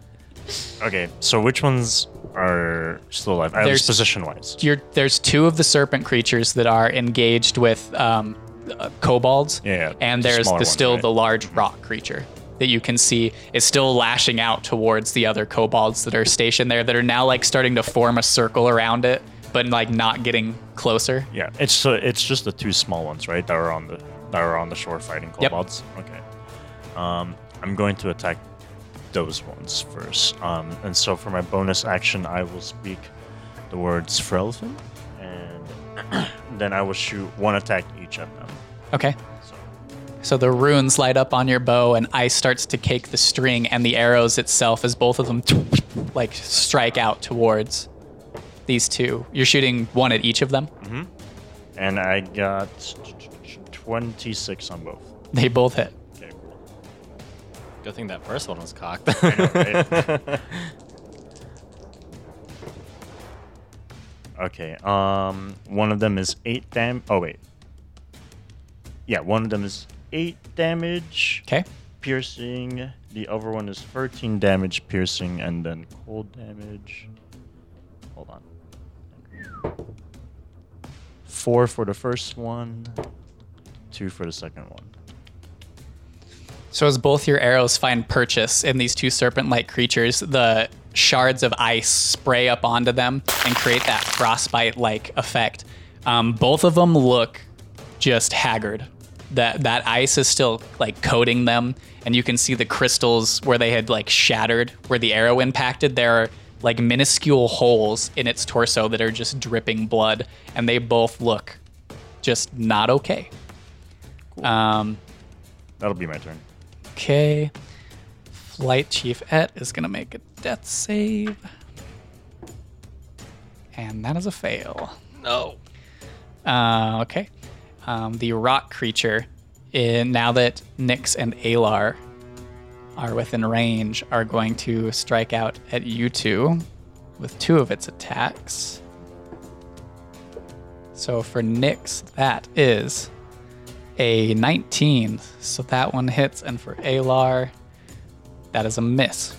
Speaker 3: Okay, so which ones are still alive? At
Speaker 1: There's-
Speaker 3: least position wise.
Speaker 1: you're, there's two of the serpent creatures that are engaged with um, uh, kobolds,
Speaker 3: Yeah, yeah,
Speaker 1: and there's the, still
Speaker 3: right?
Speaker 1: the large rock creature that you can see is still lashing out towards the other kobolds that are stationed there that are now like starting to form a circle around it, but like not getting closer.
Speaker 3: Yeah, it's so it's just the two small ones, right? That are on the that are on the shore fighting
Speaker 1: Yep.
Speaker 3: kobolds. Okay. Um, I'm going to attack those ones first. Um, and so for my bonus action, I will speak the words Frelfin, and then I will shoot one attack each at them.
Speaker 1: Okay.
Speaker 3: So
Speaker 1: So the runes light up on your bow, and ice starts to cake the string and the arrows itself as both of them like strike out towards these two. You're shooting one at each of them.
Speaker 3: and I got 26 on both.
Speaker 1: They both hit.
Speaker 4: Good thing that first one was cocked.
Speaker 3: Okay. Um, one of them is eight dam. Oh wait. Yeah, one of them is eight damage
Speaker 1: Okay.
Speaker 3: piercing. The other one is 13 damage piercing, and then cold damage. Hold on. Four for the first one. Two for the second one.
Speaker 1: So as both your arrows find purchase in these two serpent-like creatures, the shards of ice spray up onto them and create that frostbite-like effect. Um, both of them look just haggard. That that ice is still like coating them, and you can see the crystals where they had like shattered, where the arrow impacted. There are like minuscule holes in its torso that are just dripping blood, and they both look just not okay. Um,
Speaker 3: That'll be my turn.
Speaker 1: Okay. Flight Chief Et is going to make a death save. And that is a fail.
Speaker 4: no.
Speaker 1: Uh, okay. Um, the rock creature, in, now that Nyx and Alar are within range, are going to strike out at you two with two of its attacks. So for Nyx, that is a 19. So that one hits. And for Alar, that is a miss.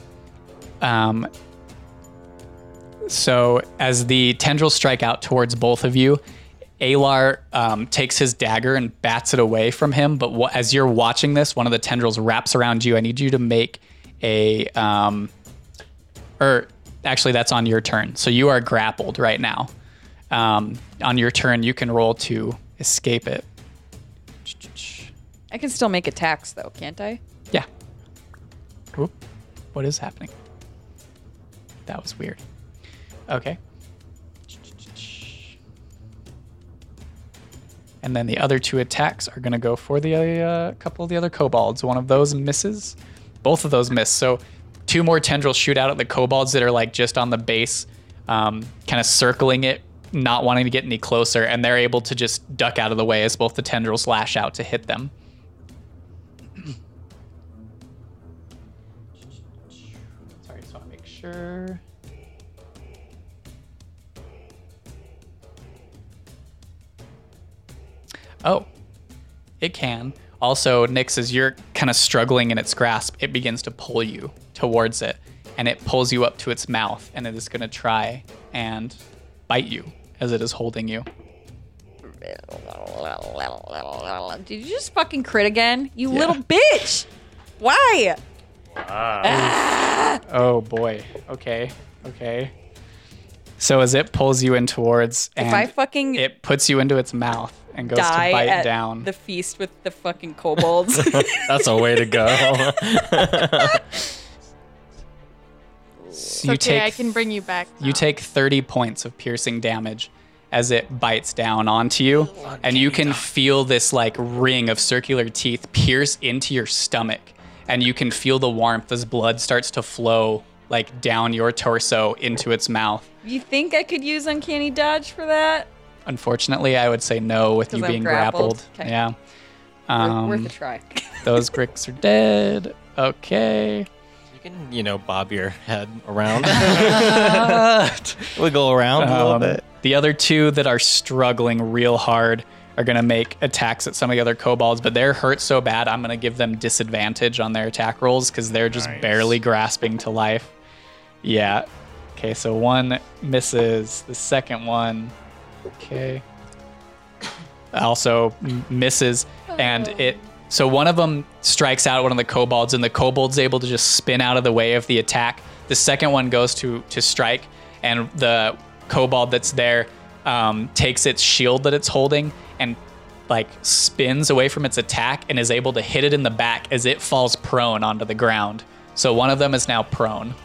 Speaker 1: Um, so as the tendrils strike out towards both of you, Alar um, takes his dagger and bats it away from him. But wha- as you're watching this, one of the tendrils wraps around you. I need you to make a, um, or actually, that's on your turn. So you are grappled right now. Um, on your turn, you can roll to escape it.
Speaker 2: I can still make attacks though, can't I?
Speaker 1: Yeah. Whoop. What is happening? That was weird. Okay. And then the other two attacks are going to go for the uh, couple of the other kobolds. One of those misses. Both of those miss. So two more tendrils shoot out at the kobolds that are like just on the base, um, kind of circling it, not wanting to get any closer, and they're able to just duck out of the way as both the tendrils lash out to hit them. Sorry, just want to make sure. Oh, it can. Also, Nyx, as you're kind of struggling in its grasp, it begins to pull you towards it, and it pulls you up to its mouth, and it is going to try and bite you as it is holding you.
Speaker 2: Did you just fucking crit again? You little bitch! Why? Ah. Ah.
Speaker 1: Oh boy. Okay. Okay. So as it pulls you in towards, and
Speaker 2: If I fucking
Speaker 1: it puts you into its mouth and goes
Speaker 2: die
Speaker 1: to bite
Speaker 2: at
Speaker 1: down.
Speaker 2: the feast with the fucking kobolds,
Speaker 3: That's a way to go.
Speaker 5: It's
Speaker 1: you
Speaker 5: okay,
Speaker 1: take
Speaker 5: I can bring you back.
Speaker 1: You take 30 points of piercing damage as it bites down onto you, and you can feel this like ring of circular teeth pierce into your stomach, and you can feel the warmth as blood starts to flow like down your torso into its mouth.
Speaker 2: you think I could use uncanny dodge for that?
Speaker 1: Unfortunately, I would say no with you
Speaker 2: I'm
Speaker 1: being
Speaker 2: grappled.
Speaker 1: grappled.
Speaker 2: Okay.
Speaker 1: Yeah.
Speaker 2: Worth-
Speaker 1: Um,
Speaker 2: Worth a try.
Speaker 1: those gricks are dead. Okay.
Speaker 4: You can, you know, bob your head around. Wiggle around a little
Speaker 1: Um,
Speaker 4: bit.
Speaker 1: The other two that are struggling real hard are going to make attacks at some of the other kobolds, but they're hurt so bad, I'm going to give them disadvantage on their attack rolls because they're just
Speaker 3: Nice.
Speaker 1: barely grasping to life. Yeah. Okay, so one misses. The second one, okay, also m- misses, and it. So one of them strikes out one of the kobolds, and the kobold's able to just spin out of the way of the attack. The second one goes to to strike, and the kobold that's there um, takes its shield that it's holding and like spins away from its attack and is able to hit it in the back as it falls prone onto the ground. So one of them is now prone.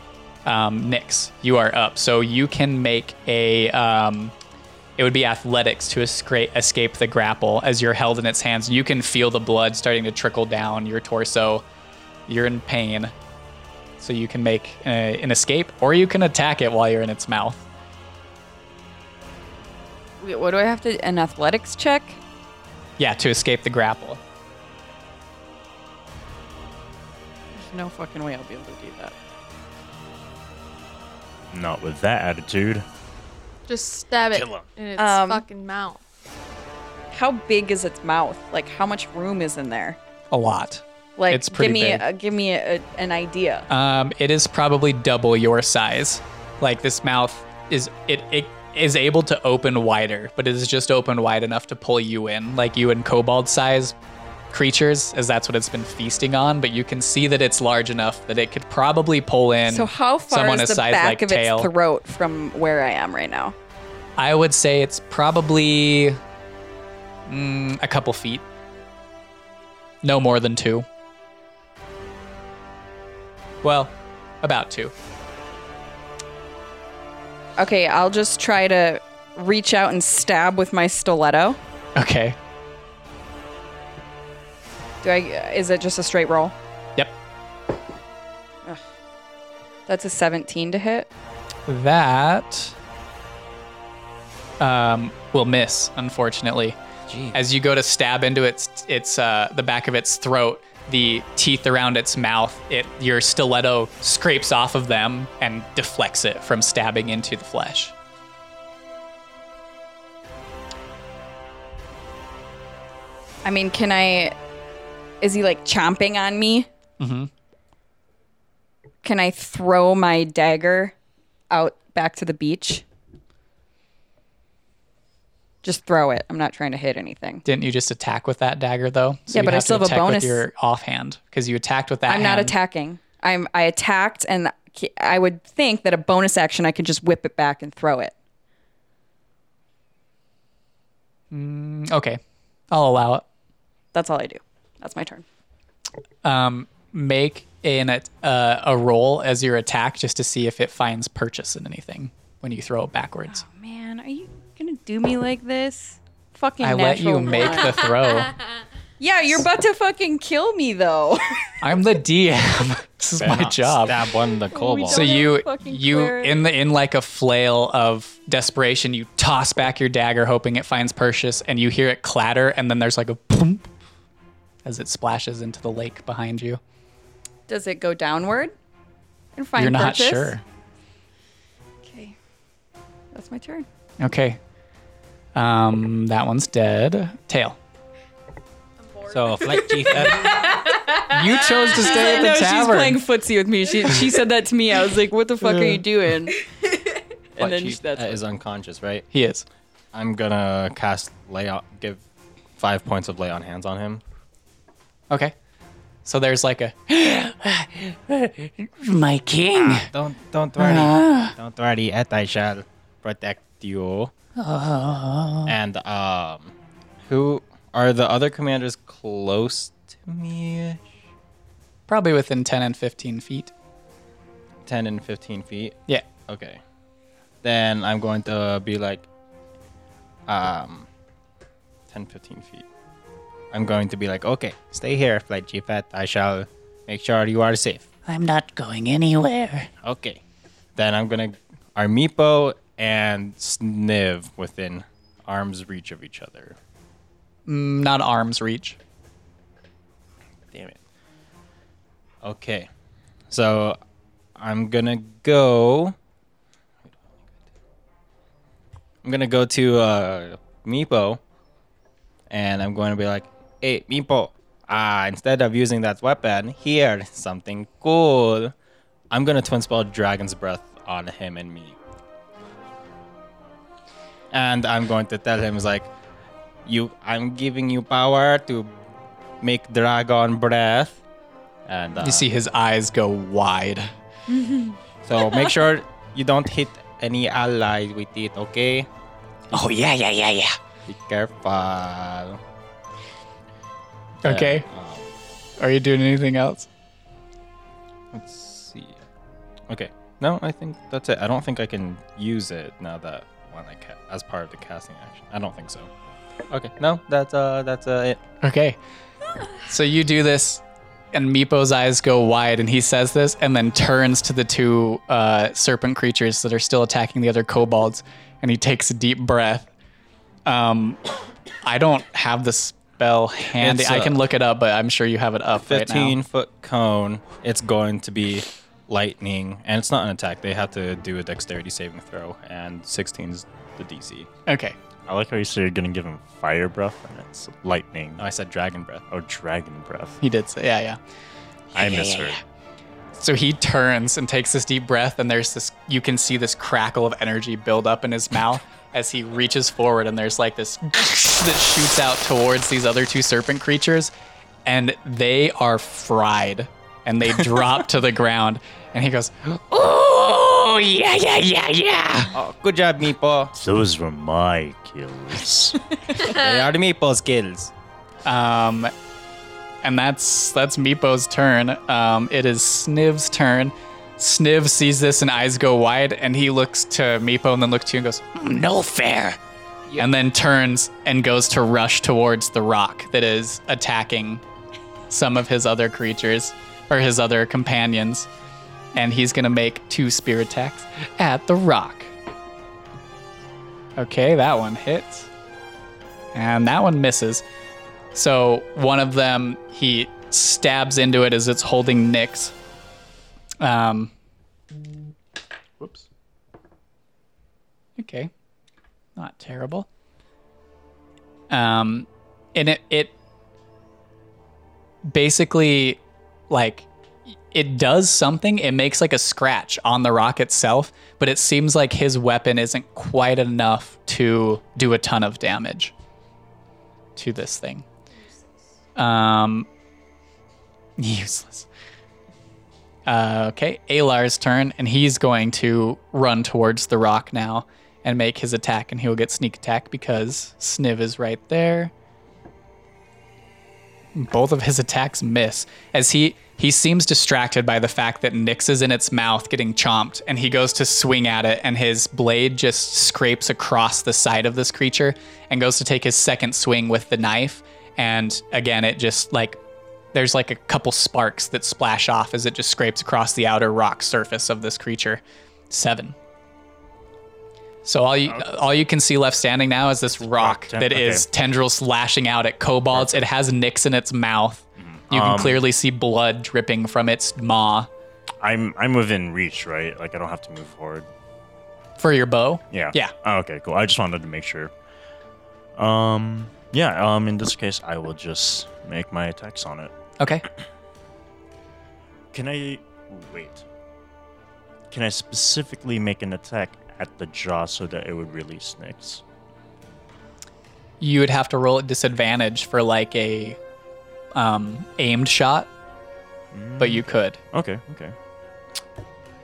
Speaker 1: Um, Nyx, you are up. So you can make a. Um, it would be athletics to escape, escape the grapple as you're held in its hands. You can feel the blood starting to trickle down your torso. You're in pain. So you can make uh, an escape or you can attack it while you're in its mouth.
Speaker 2: Wait, what do I have to? An athletics check?
Speaker 1: Yeah, to escape the grapple.
Speaker 2: There's no fucking way I'll be able to do that.
Speaker 3: Not with that attitude.
Speaker 5: Just stab it
Speaker 3: Kill him.
Speaker 5: in its
Speaker 2: Um,
Speaker 5: fucking mouth.
Speaker 2: How big is its mouth? Like, how much room is in there?
Speaker 1: A lot.
Speaker 2: Like,
Speaker 1: It's pretty
Speaker 2: give me
Speaker 1: big.
Speaker 2: A, give me a, an idea.
Speaker 1: Um, it is probably double your size. Like this mouth is it, it is able to open wider, but it is just open wide enough to pull you in, like you and kobold size creatures, as that's what it's been feasting on. But you can see that it's large enough that it could probably pull in.
Speaker 2: so how far
Speaker 1: someone
Speaker 2: is the
Speaker 1: size
Speaker 2: back
Speaker 1: like
Speaker 2: of
Speaker 1: tail.
Speaker 2: its throat from where I am right now?
Speaker 1: I would say it's probably mm, a couple feet, no more than two. Well, about two.
Speaker 2: Okay, I'll just try to reach out and stab with my stiletto.
Speaker 1: Okay.
Speaker 2: Do I? Is it just a straight roll?
Speaker 1: Yep.
Speaker 2: That's a 17 to hit.
Speaker 1: That um, will miss, unfortunately.
Speaker 4: Gee.
Speaker 1: As you go to stab into its its uh, the back of its throat, the teeth around its mouth, it your stiletto scrapes off of them and deflects it from stabbing into the flesh.
Speaker 2: I mean, can I? Is he like chomping on me?
Speaker 1: Mm-hmm.
Speaker 2: Can I throw my dagger out back to the beach? Just throw it. I'm not trying to hit anything.
Speaker 1: Didn't you just attack with that dagger though? So
Speaker 2: Yeah,
Speaker 1: you
Speaker 2: but I still
Speaker 1: to
Speaker 2: have a
Speaker 1: attack
Speaker 2: bonus.
Speaker 1: with your offhand because you attacked with that.
Speaker 2: I'm not
Speaker 1: hand.
Speaker 2: attacking. I'm I attacked, and I would think that a bonus action I could just whip it back and throw it.
Speaker 1: Okay, I'll allow it.
Speaker 2: That's all I do. That's my turn.
Speaker 1: um, make an uh, a roll as your attack just to see if it finds purchase in anything when you throw it backwards.
Speaker 2: Man, are you gonna do me like this? Fucking
Speaker 1: I let you
Speaker 2: natural
Speaker 1: make the throw.
Speaker 2: Yeah, you're about to fucking kill me though.
Speaker 1: I'm the DM. this is my job.
Speaker 4: Stab one the kobold.
Speaker 1: So you you
Speaker 2: cleric.
Speaker 1: in the in like a flail of desperation, you toss back your dagger, hoping it finds purchase, and you hear it clatter, and then there's like a boom as it splashes into the lake behind you.
Speaker 2: Does it go downward and find
Speaker 1: You're not
Speaker 2: purchase?
Speaker 1: sure.
Speaker 2: Okay, that's my turn.
Speaker 1: Okay. Um, that one's dead. Tail.
Speaker 4: So, flight chief. uh,
Speaker 1: You chose to stay at the
Speaker 2: no,
Speaker 1: the
Speaker 2: she's
Speaker 1: tavern.
Speaker 2: playing footsie with me. She she said that to me. I was like, "What the fuck are you doing?"
Speaker 4: flight
Speaker 2: And then
Speaker 4: chief
Speaker 2: that's
Speaker 4: uh, unconscious, right?
Speaker 1: he is.
Speaker 4: I'm gonna cast lay on, give five points of lay on hands on him.
Speaker 1: Okay. So there's like a my king.
Speaker 4: Don't don't worry, don't worry. Yet I shall protect you. And um, who are the other commanders close to me?
Speaker 1: Probably within 10 and 15 feet.
Speaker 4: Ten and fifteen feet.
Speaker 1: Yeah.
Speaker 4: Okay. Then I'm going to be like, um, 10, 15 feet. I'm going to be like, okay, stay here, Flight Chief. At I shall make sure you are safe.
Speaker 1: I'm not going anywhere.
Speaker 4: Okay. Then I'm gonna are Meepo and Sniv within arm's reach of each other.
Speaker 1: Mm, not arm's reach.
Speaker 4: Damn it. Okay. So I'm gonna go. I'm gonna go to uh, Meepo, and I'm going to be like, "Hey, Meepo, ah, instead of using that weapon, here something cool. I'm gonna twin spell Dragon's Breath on him and me, and I'm going to tell him, "Is like, you, I'm giving you power to make dragon breath." And uh,
Speaker 1: You see his eyes go wide.
Speaker 4: So make sure you don't hit any allies with it, okay?
Speaker 1: Oh, yeah, yeah, yeah, yeah.
Speaker 4: Be careful.
Speaker 1: Okay.
Speaker 4: Um,
Speaker 1: Are you doing anything else?
Speaker 4: let's see. Okay. No, I think that's it. I don't think I can use it now that when I ca- as part of the casting action. I don't think so. Okay. No, that's uh that's uh it.
Speaker 1: Okay. So you do this, and Meepo's eyes go wide, and he says this, and then turns to the two uh, serpent creatures that are still attacking the other kobolds, and he takes a deep breath. Um, I don't have the spell handy.
Speaker 4: It's,
Speaker 1: I can look it up, but I'm sure you have it up right
Speaker 4: 15
Speaker 1: now.
Speaker 4: foot cone. It's going to be lightning, and it's not an attack. They have to do a dexterity saving throw, and 16 is the DC.
Speaker 1: Okay.
Speaker 3: I like how you said you're gonna give him fire breath and it's lightning.
Speaker 4: No, I said dragon breath.
Speaker 3: Oh, dragon breath.
Speaker 1: He did say, yeah, yeah.
Speaker 3: I misheard.
Speaker 1: So he turns and takes this deep breath, and there's this, you can see this crackle of energy build up in his mouth as he reaches forward, and there's like this that shoots out towards these other two serpent creatures, and they are fried and they drop to the ground. And he goes, Oh, yeah, yeah, yeah, yeah.
Speaker 4: Oh, good job, Meepo.
Speaker 3: Those were my kills.
Speaker 4: they are the Meepo's kills.
Speaker 1: Um, and that's that's Meepo's turn. Um, it is Sniv's turn. Sniv sees this and eyes go wide, and he looks to Meepo and then looks to you and goes, "Hmm, "No fair," and then turns and goes to rush towards the rock that is attacking some of his other creatures or his other companions, and he's gonna make two spear attacks at the rock. Okay, that one hits, and that one misses. So one of them, he stabs into it as it's holding Nyx. Um,
Speaker 3: Whoops.
Speaker 1: okay, not terrible. Um, and it it basically like it does something. It makes like a scratch on the rock itself, but it seems like his weapon isn't quite enough to do a ton of damage to this thing. Um, useless. Uh, okay, Alar's turn, and he's going to run towards the rock now and make his attack, and he'll get sneak attack because Sniv is right there. Both of his attacks miss as he he seems distracted by the fact that Nyx is in its mouth getting chomped, and he goes to swing at it, and his blade just scrapes across the side of this creature and goes to take his second swing with the knife, and again it just like there's like a couple sparks that splash off as it just scrapes across the outer rock surface of this creature. Seven. So all you all you can see left standing now is this rock that is
Speaker 3: okay.
Speaker 1: tendrils lashing out at kobolds. It has Nyx in its mouth. You can
Speaker 3: Um,
Speaker 1: clearly see blood dripping from its maw
Speaker 3: I'm I'm within reach, right? Like I don't have to move forward.
Speaker 1: for your bow.
Speaker 3: Yeah.
Speaker 1: Yeah.
Speaker 3: Oh, okay, cool. I just wanted to make sure. Um. Yeah. Um. In this case, I will just make my attacks on it.
Speaker 1: Okay.
Speaker 3: Can I wait? Can I specifically make an attack at the jaw so that it would release Nyx?
Speaker 1: You would have to roll at disadvantage for like a um, aimed shot, but you could.
Speaker 3: Okay. Okay.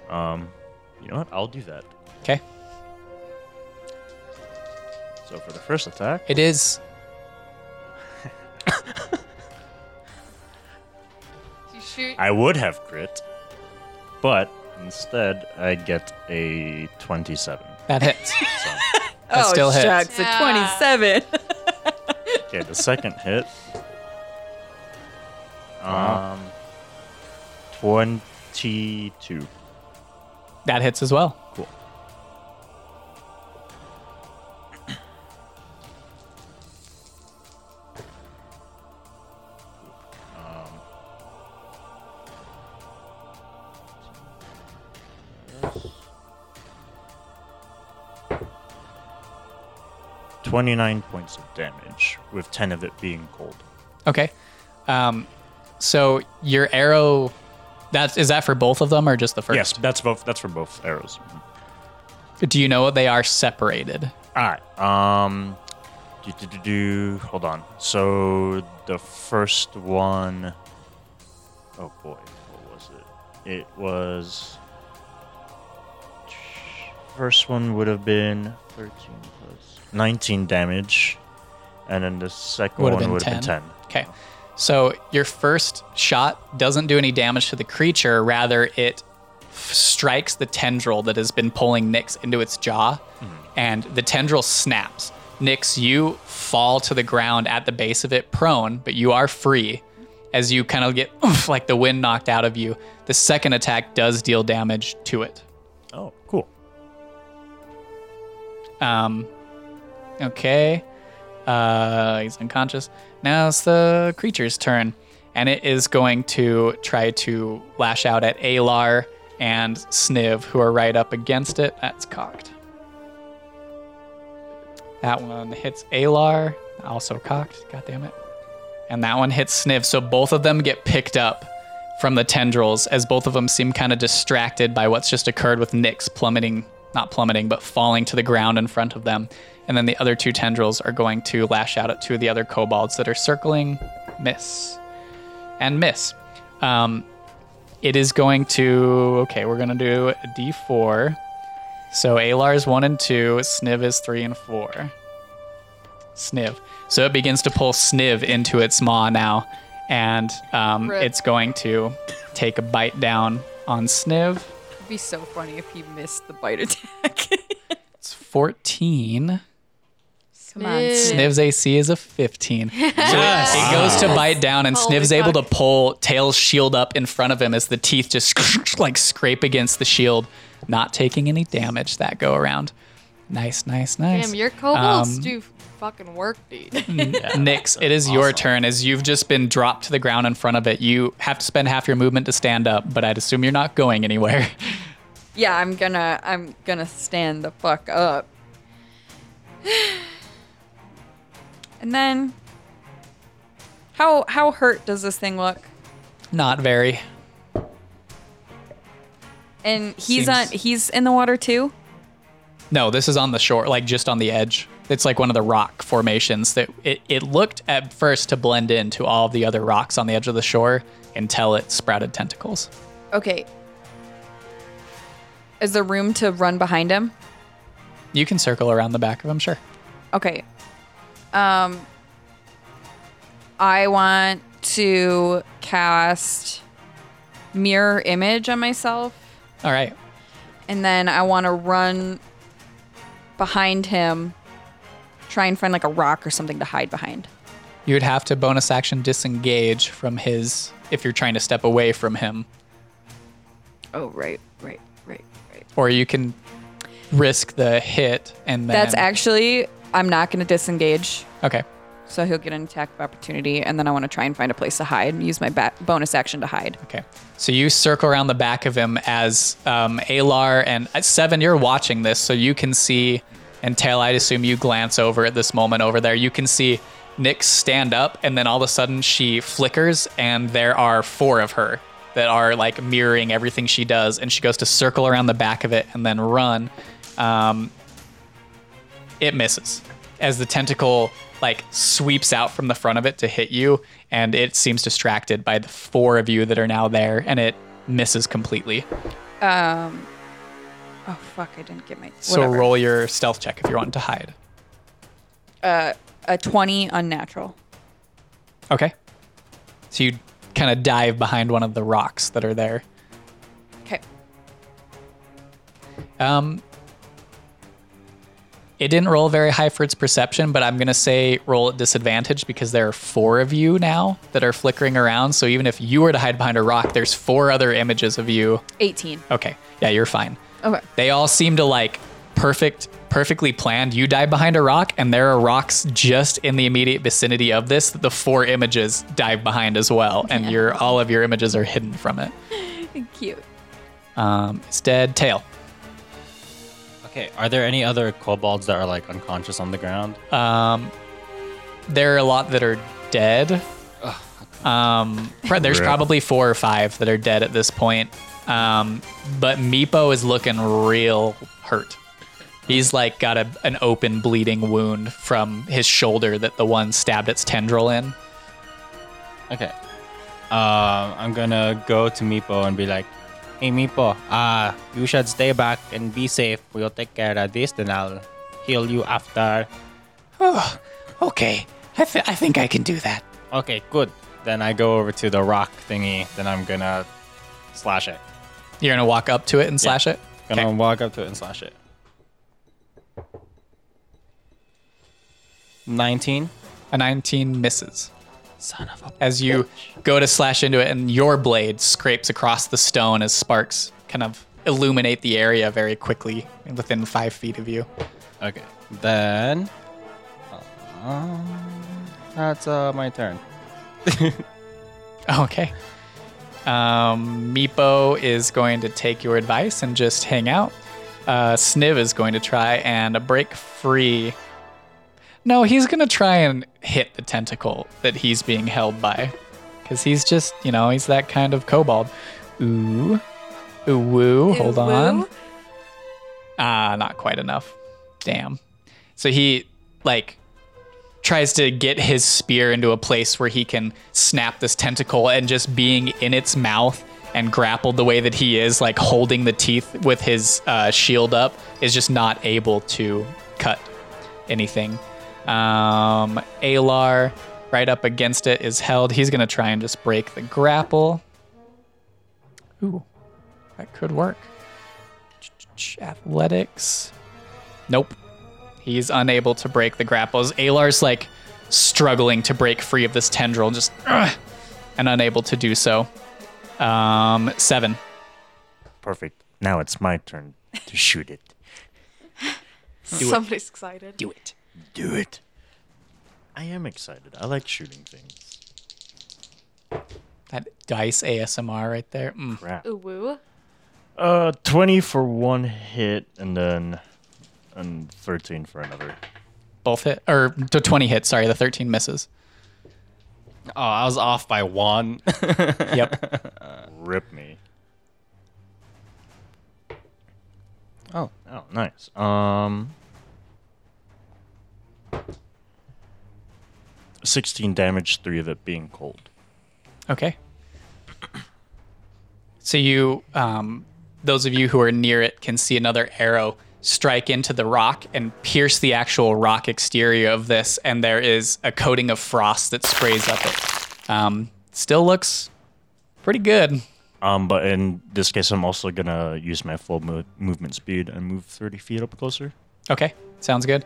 Speaker 3: Um. You know what? I'll do that.
Speaker 1: Okay.
Speaker 3: So for the first attack,
Speaker 1: It is
Speaker 5: shoot.
Speaker 3: I would have crit, but instead I get a twenty-seven.
Speaker 1: that hits.
Speaker 3: So.
Speaker 1: That still hits.
Speaker 2: shucks, a 27.
Speaker 3: Okay, the second hit. Um, twenty-two.
Speaker 1: That hits as well.
Speaker 3: 29 points of damage, with 10 of it being cold.
Speaker 1: Okay. Um, so your arrow, that is that for both of them or just the first?
Speaker 3: Yes, that's both. That's for both arrows.
Speaker 1: Do you know what they are separated?
Speaker 3: All right. Um, do, do, do, do. Hold on. So the first one, oh boy, what was it? It was. First one would have been 13 plus 19 damage, and then the 2nd
Speaker 1: Would have
Speaker 3: one would have been 10.
Speaker 1: Okay. So your first shot doesn't do any damage to the creature. Rather, it f- strikes the tendril that has been pulling Nyx into its jaw, and the tendril snaps. Nyx, you fall to the ground at the base of it, prone, but you are free. As you kind of get oof, like the wind knocked out of you, the second attack does deal damage to it.
Speaker 3: Oh, cool.
Speaker 1: Um, okay. Uh, he's unconscious. Now it's the creature's turn, and it is going to try to lash out at Alar and Sniv, who are right up against it. That's cocked. That one hits Alar, also cocked. God damn it. And that one hits Sniv. So both of them get picked up from the tendrils as both of them seem kind of distracted by what's just occurred with Nyx plummeting, not plummeting, but falling to the ground in front of them. And then the other two tendrils are going to lash out at two of the other kobolds that are circling, miss, and miss. Um, it is going to, okay, we're going to do a d4. So Alar is one and two, Sniv is three and four. Sniv. So it begins to pull Sniv into its maw now, and um, it's going to take a bite down on Sniv.
Speaker 2: It'd be so funny if he missed the bite attack.
Speaker 1: It's 14.
Speaker 2: Come on,
Speaker 1: Sniv's AC is a 15. So it, it goes to bite down, and
Speaker 5: Holy
Speaker 1: Sniv's able to pull Tail's shield up in front of him as the teeth just like scrape against the shield, not taking any damage that go around. Nice, nice, nice.
Speaker 5: Damn, your kobolds
Speaker 1: Um,
Speaker 5: do fucking work, dude.
Speaker 1: Nyx, it is your turn as you've just been dropped to the ground in front of it. You have to spend half your movement to stand up, but I'd assume you're not going anywhere.
Speaker 2: Yeah, I'm gonna I'm gonna stand the fuck up. and then how how hurt does this thing look?
Speaker 1: not very.
Speaker 2: And he's
Speaker 1: Seems-
Speaker 2: on he's in the water too?
Speaker 1: No, this is on the shore, like just on the edge. It's like one of the rock formations that it, it looked at first to blend into all of the other rocks on the edge of the shore until it sprouted tentacles.
Speaker 2: Okay. Is there room to run behind him?
Speaker 1: You can circle around the back of him, sure.
Speaker 2: Okay. Um I want to cast mirror image on myself
Speaker 1: All right.
Speaker 2: and then I want to run behind him try and find like a rock or something to hide behind.
Speaker 1: You would have to bonus action disengage from his if you're trying to step away from him,
Speaker 2: Oh, right, right, right, right.
Speaker 1: or you can risk the hit and then.
Speaker 2: That's actually I'm not going to disengage.
Speaker 1: okay.
Speaker 2: So he'll get an attack of opportunity, and then I want to try and find a place to hide and use my ba- bonus action to hide.
Speaker 1: Okay. So you circle around the back of him as um, Alar and uh, Seven, you're watching this, so you can see, and Tail, I'd assume you glance over at this moment over there. You can see Nyx stand up, and then all of a sudden she flickers, and there are four of her that are like mirroring everything she does, and she goes to circle around the back of it and then run. Um, it misses as the tentacle like sweeps out from the front of it to hit you, and it seems distracted by the four of you that are now there, and it misses completely.
Speaker 2: Um. Oh fuck! I didn't get my.
Speaker 1: So
Speaker 2: whatever.
Speaker 1: roll your stealth check if you're wanting to hide.
Speaker 2: Uh, a twenty unnatural.
Speaker 1: Okay. So you kind of dive behind one of the rocks that are there.
Speaker 2: Okay.
Speaker 1: Um, it didn't roll very high for its perception, but I'm gonna say roll at disadvantage because there are four of you now that are flickering around. So even if you were to hide behind a rock, there's four other images of you.
Speaker 2: Eighteen.
Speaker 1: Okay, yeah, you're fine.
Speaker 2: Okay.
Speaker 1: They all seem to like perfect, perfectly planned. You dive behind a rock, and there are rocks just in the immediate vicinity of this. that The four images dive behind as well, and your all of your images are hidden from it.
Speaker 2: Cute.
Speaker 1: Um, it's dead. Tail.
Speaker 3: Okay, are there any other kobolds that are like unconscious on the ground?
Speaker 1: Um, there are a lot that are dead. Um, there's probably four or five that are dead at this point. Um, but Meepo is looking real hurt. He's like got a, an open bleeding wound from his shoulder that the one stabbed its tendril in.
Speaker 4: Okay. Um, I'm gonna go to Meepo and be like, "Hey Meepo, uh, you should stay back and be safe. We'll take care of this, then I'll heal you after."
Speaker 1: Oh, okay. I, th- I think I can do that.
Speaker 4: Okay, good. Then I go over to the rock thingy. Then I'm gonna slash it.
Speaker 1: You're gonna walk up to it and slash it.
Speaker 4: Gonna
Speaker 1: Okay.
Speaker 4: walk up to it and slash it. 19.
Speaker 1: A 19 misses.
Speaker 4: Son of a.
Speaker 1: as you go to slash into it and your blade scrapes across the stone as sparks kind of illuminate the area very quickly within five feet of you
Speaker 4: Okay. Then. Um, that's uh, my turn.
Speaker 1: okay um, meepo is going to take your advice and just hang out uh, sniv is going to try and break free no he's going to try and hit the tentacle that he's being held by because he's just you know he's that kind of kobold ooh ooh woo hold
Speaker 5: Ooh,
Speaker 1: on
Speaker 5: woo.
Speaker 1: Ah, not quite enough. Damn. So he like tries to get his spear into a place where he can snap this tentacle and just being in its mouth and grappled the way that he is, like holding the teeth with his uh, shield up, is just not able to cut anything. Um, Alar, right up against it, is held. He's gonna try and just break the grapple. Ooh, that could work. Athletics. Nope. He's unable to break the grapples. Alar's like struggling to break free of this tendril, just ugh, and unable to do so. Um, seven.
Speaker 3: Perfect. Now it's my turn to shoot it.
Speaker 5: Somebody's excited.
Speaker 1: Do it.
Speaker 3: Do it. I am excited. I like shooting things.
Speaker 1: That dice ASMR right there. Mm.
Speaker 3: Crap.
Speaker 5: Ooh woo.
Speaker 3: Uh, 20 for one hit, and then and 13 for another.
Speaker 1: Both hit or to twenty hits. Sorry, the thirteen misses.
Speaker 4: Oh, I was off by one.
Speaker 1: Yep.
Speaker 3: Rip me.
Speaker 4: oh.
Speaker 3: Oh, nice. Um, 16 damage, three of it being cold.
Speaker 1: Okay. So you, um, those of you who are near it, can see another arrow strike into the rock and pierce the actual rock exterior of this, and there is a coating of frost that sprays up it. Um, still looks pretty good.
Speaker 3: Um, but in this case, I'm also gonna use my full mo- movement speed and move 30 feet up closer.
Speaker 1: Okay, sounds good.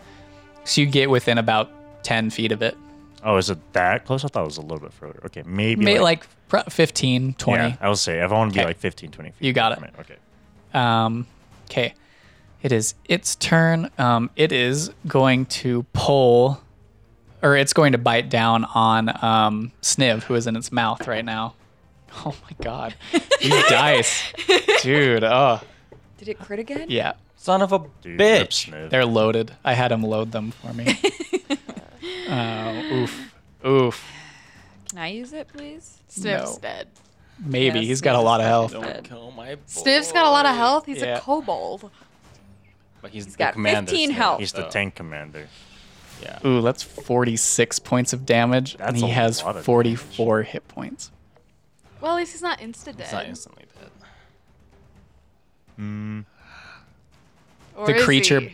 Speaker 1: So you get within about ten feet of it,
Speaker 3: Oh, is it that close? I thought it was a little bit further. Okay, maybe
Speaker 1: May,
Speaker 3: like,
Speaker 1: like 15, 20.
Speaker 3: Yeah, I would say if I want to be
Speaker 1: Okay.
Speaker 3: like 15, 20 feet.
Speaker 1: You got it.
Speaker 3: Okay.
Speaker 1: Um, okay. It is its turn. Um, it is going to pull, or it's going to bite down on um, Sniv, who is in its mouth right now. Oh my god. These dice. Dude, oh.
Speaker 2: Did it crit again?
Speaker 1: Yeah.
Speaker 4: Son of a
Speaker 3: Dude,
Speaker 4: bitch.
Speaker 3: Sniv.
Speaker 1: They're loaded. I had him load them for me. Oh, oof. Oof.
Speaker 2: Can I use it, please?
Speaker 5: Sniv's
Speaker 1: No.
Speaker 5: dead.
Speaker 1: Maybe.
Speaker 2: Yes,
Speaker 1: He's got a lot of health.
Speaker 2: Don't
Speaker 4: Don't kill my boy.
Speaker 5: Sniv's got a lot of health. He's
Speaker 1: Yeah.
Speaker 5: a kobold.
Speaker 4: But he's, the
Speaker 2: got
Speaker 4: commander
Speaker 2: 15
Speaker 4: still,
Speaker 2: health.
Speaker 3: He's the
Speaker 4: so,
Speaker 3: tank commander.
Speaker 4: Yeah.
Speaker 1: Ooh, that's 46 points of damage, and he has
Speaker 3: lot of
Speaker 1: 44 hit points.
Speaker 5: Well, at least he's not insta dead.
Speaker 4: It's not instantly dead. Hmm.
Speaker 5: Or
Speaker 1: The
Speaker 5: is
Speaker 1: creature-
Speaker 5: he?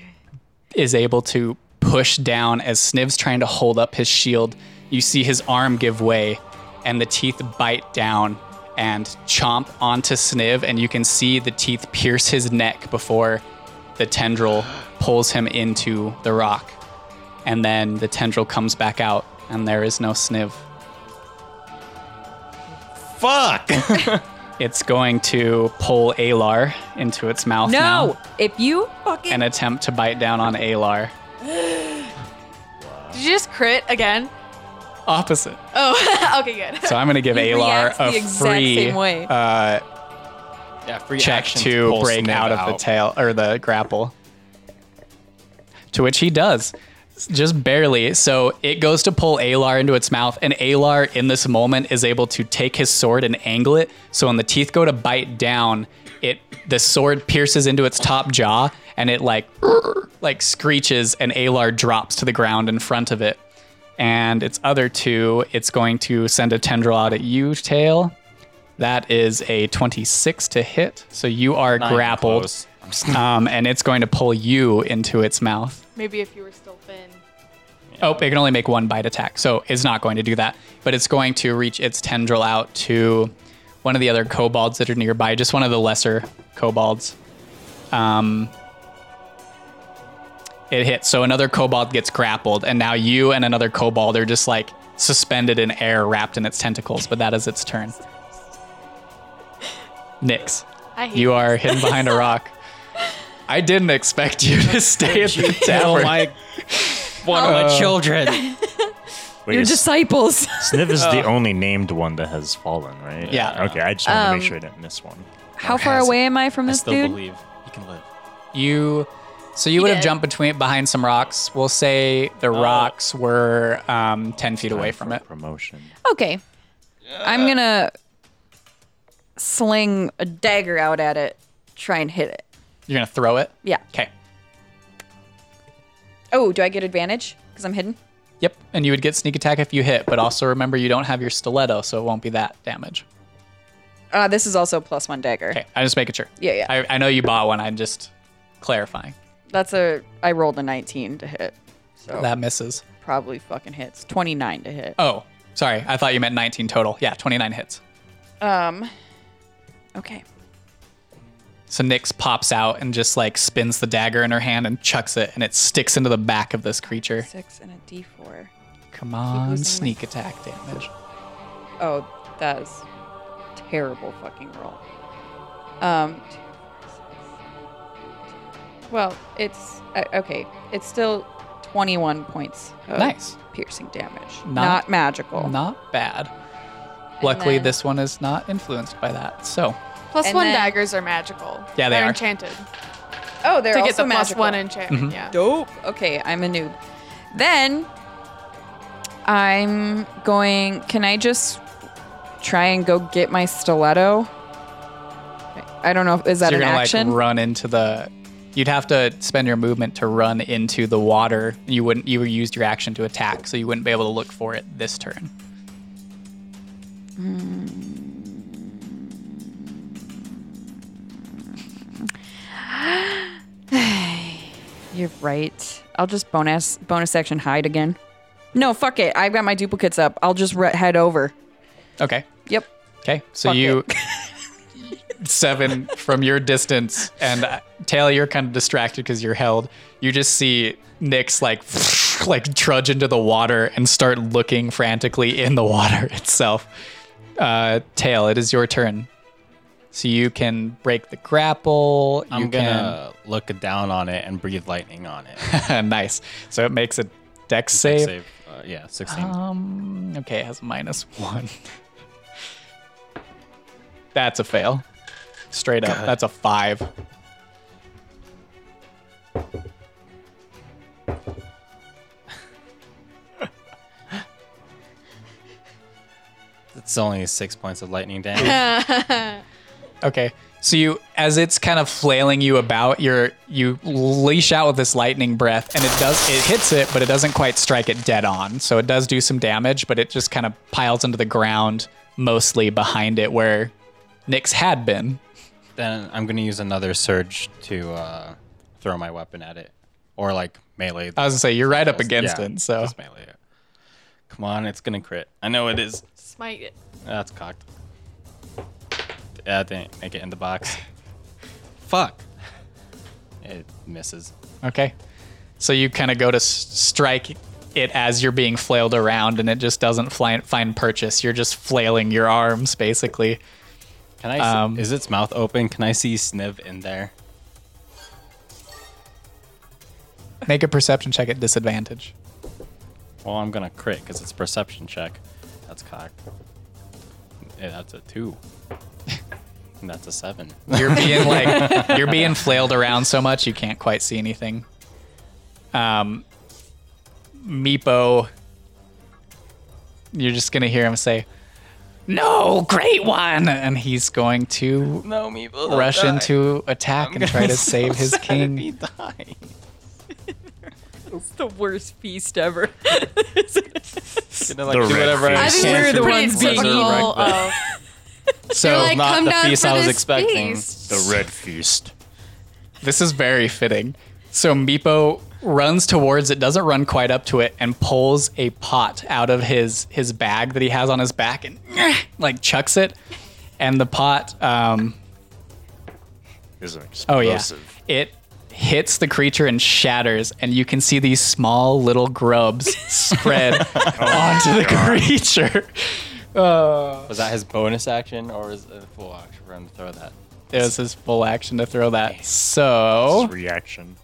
Speaker 1: Is able to push down as Sniv's trying to hold up his shield. You see his arm give way, and the teeth bite down and chomp onto Sniv, and you can see the teeth pierce his neck before the tendril pulls him into the rock. And then the tendril comes back out, and there is no Sniv.
Speaker 4: Fuck!
Speaker 1: It's going to pull Alar into its mouth now.
Speaker 2: No! If you fucking.
Speaker 1: and attempt to bite down on Alar.
Speaker 5: Did you just crit again?
Speaker 1: Opposite.
Speaker 5: Oh, okay, good.
Speaker 1: So I'm going to give
Speaker 2: He
Speaker 1: Alar
Speaker 2: reacts the
Speaker 1: a
Speaker 2: exact
Speaker 1: free
Speaker 2: same way.
Speaker 1: Uh,
Speaker 4: yeah, free
Speaker 1: check
Speaker 4: action
Speaker 1: to break out of the tail or the grapple. To which he does. Just barely. So it goes to pull Alar into its mouth, and Alar in this moment is able to take his sword and angle it. So when the teeth go to bite down, it the sword pierces into its top jaw and it like like screeches and Alar drops to the ground in front of it. And its other two, it's going to send a tendril out at you, Tail. That is a 26 to hit. So you are
Speaker 4: Not even
Speaker 1: grappled.
Speaker 4: close.
Speaker 1: Um, and it's going to pull you into its mouth.
Speaker 5: Maybe if you were still thin.
Speaker 1: Oh, it can only make one bite attack, so it's not going to do that. But it's going to reach its tendril out to one of the other kobolds that are nearby, just one of the lesser kobolds. Um, it hits. So another kobold gets grappled, and now you and another kobold are just like suspended in air, wrapped in its tentacles. But that is its turn. Nyx,
Speaker 5: I hate
Speaker 1: you are hidden behind a rock. I didn't expect you to stay at the
Speaker 4: Kill
Speaker 1: tavern.
Speaker 4: my one of my children.
Speaker 3: Wait,
Speaker 2: Your
Speaker 3: is-
Speaker 2: disciples.
Speaker 3: Sniv is the only named one that has fallen, right?
Speaker 1: Yeah.
Speaker 3: Okay, I just want to
Speaker 2: Um,
Speaker 3: make sure I didn't miss one.
Speaker 2: How far
Speaker 4: has-
Speaker 2: away am I from
Speaker 4: I
Speaker 2: this
Speaker 4: still
Speaker 2: dude?
Speaker 4: believe he can live.
Speaker 1: You, so you would have
Speaker 5: did.
Speaker 1: jumped between behind some rocks. We'll say the rocks were um, ten feet away
Speaker 3: Time
Speaker 1: from
Speaker 3: for
Speaker 1: it.
Speaker 3: Promotion.
Speaker 2: Okay. I'm gonna sling a dagger out at it, try and hit it.
Speaker 1: You're gonna throw it.
Speaker 2: Yeah.
Speaker 1: Okay.
Speaker 2: Oh, do I get advantage because I'm hidden?
Speaker 1: Yep. And you would get sneak attack if you hit, but also remember you don't have your stiletto, so it won't be that damage.
Speaker 2: Uh, this is also plus one dagger.
Speaker 1: Okay. I'm just making sure.
Speaker 2: Yeah, yeah.
Speaker 1: I, I know you bought one. I'm just clarifying.
Speaker 2: That's a. I rolled a 19 to hit, so
Speaker 1: That misses.
Speaker 2: probably fucking hits. 29 to hit.
Speaker 1: Oh, sorry. I thought you meant 19 total. Yeah, 29 hits.
Speaker 2: Um. Okay.
Speaker 1: So Nyx pops out and just like spins the dagger in her hand and chucks it, and it sticks into the back of this creature.
Speaker 2: Six and a D4.
Speaker 1: Come on,
Speaker 2: losing
Speaker 1: sneak attack damage.
Speaker 2: Oh, that is terrible fucking roll. Um. Well, it's uh, okay. It's still 21 points. Of
Speaker 1: Nice.
Speaker 2: Piercing damage.
Speaker 1: Not-
Speaker 2: Not, magical.
Speaker 1: Not bad. Luckily,
Speaker 2: then-
Speaker 1: this one is not influenced by that. So,
Speaker 5: Plus
Speaker 2: And
Speaker 5: one
Speaker 2: then-
Speaker 5: daggers are magical.
Speaker 1: Yeah, they
Speaker 5: They're
Speaker 1: are.
Speaker 5: enchanted.
Speaker 2: Oh, they're
Speaker 5: to
Speaker 2: also
Speaker 5: get the plus
Speaker 2: magical.
Speaker 5: one enchantment.
Speaker 1: Mhm.
Speaker 5: Yeah.
Speaker 2: Dope. Okay, I'm a noob. Then I'm going. Can I just try and go get my stiletto? I don't know. if Is that
Speaker 1: so you're
Speaker 2: an
Speaker 1: gonna
Speaker 2: action?
Speaker 1: like run into the. You'd have to spend your movement to run into the water. You wouldn't. You would used your action to attack, so you wouldn't be able to look for it this turn.
Speaker 2: You're right. I'll just bonus bonus action hide again. No, fuck it. I've got my duplicates up. I'll just re- head over.
Speaker 1: Okay.
Speaker 2: Yep.
Speaker 1: Okay. So
Speaker 2: Fuck
Speaker 1: you seven from your distance, and uh, Taylor, you're kind of distracted because you're held. You just see Nyx like like trudge into the water and start looking frantically in the water itself. Uh, Tail, it is your turn. So you can break the grapple.
Speaker 4: I'm
Speaker 1: you
Speaker 4: gonna look down on it and breathe lightning on it.
Speaker 1: nice. So it makes a dex
Speaker 4: Dex
Speaker 1: save.
Speaker 4: Uh, yeah, 16.
Speaker 1: Um. Okay, it has minus one. That's a fail. Straight up. That's a five.
Speaker 4: It's only six points of lightning damage.
Speaker 1: Okay. So you, as it's kind of flailing you about, you're you leash out with this lightning breath, and it does it hits it, but it doesn't quite strike it dead on. So it does do some damage, but it just kind of piles into the ground, mostly behind it where Nyx had been.
Speaker 4: then I'm gonna use another surge to uh, throw my weapon at it, or like melee.
Speaker 1: I was gonna say you're right up against
Speaker 4: Yeah,
Speaker 1: it, so
Speaker 4: just melee it. Come on, it's gonna crit. I know it is.
Speaker 5: Smite it.
Speaker 4: That's cocked. Yeah, I didn't make it in the box. Fuck. It misses.
Speaker 1: okay. So you kind of go to s- strike it as you're being flailed around, and it just doesn't fly, find purchase. You're just flailing your arms, basically.
Speaker 4: Can I? See,
Speaker 1: Um,
Speaker 4: is its mouth open? Can I see Sniv in there?
Speaker 1: Make a perception check at disadvantage.
Speaker 4: Well, I'm gonna crit because it's a perception check. That's cocked. Yeah, that's a two. and that's a seven.
Speaker 1: You're being like you're being flailed around so much you can't quite see anything. Um, Meepo, you're just gonna hear him say, "No, great one," and he's going to
Speaker 4: no, me.
Speaker 1: rush into attack and try to save his king.
Speaker 4: Die.
Speaker 2: It's the worst feast ever.
Speaker 4: Gonna like
Speaker 3: The
Speaker 4: do
Speaker 3: red
Speaker 4: whatever I
Speaker 3: feast.
Speaker 5: I think
Speaker 4: can
Speaker 2: we're
Speaker 5: we're
Speaker 2: the
Speaker 4: to
Speaker 2: ones being
Speaker 5: typical
Speaker 4: resurrect it.
Speaker 5: of
Speaker 1: So
Speaker 5: You're like,
Speaker 4: not
Speaker 5: come
Speaker 4: the
Speaker 5: down
Speaker 4: feast
Speaker 5: for
Speaker 4: I was
Speaker 5: this
Speaker 4: expecting.
Speaker 5: feast.
Speaker 3: The red feast.
Speaker 1: this is very fitting. So Meepo runs towards it, doesn't run quite up to it, and pulls a pot out of his his bag that he has on his back and like chucks it. And the pot, um,
Speaker 3: Is an
Speaker 1: oh yeah,
Speaker 3: explosive.
Speaker 1: it hits the creature and shatters, and you can see these small little grubs spread onto the creature. Uh,
Speaker 4: Was that his bonus action or was it a full action for him to throw that?
Speaker 1: it was his full action to throw that. So,
Speaker 3: It's reaction.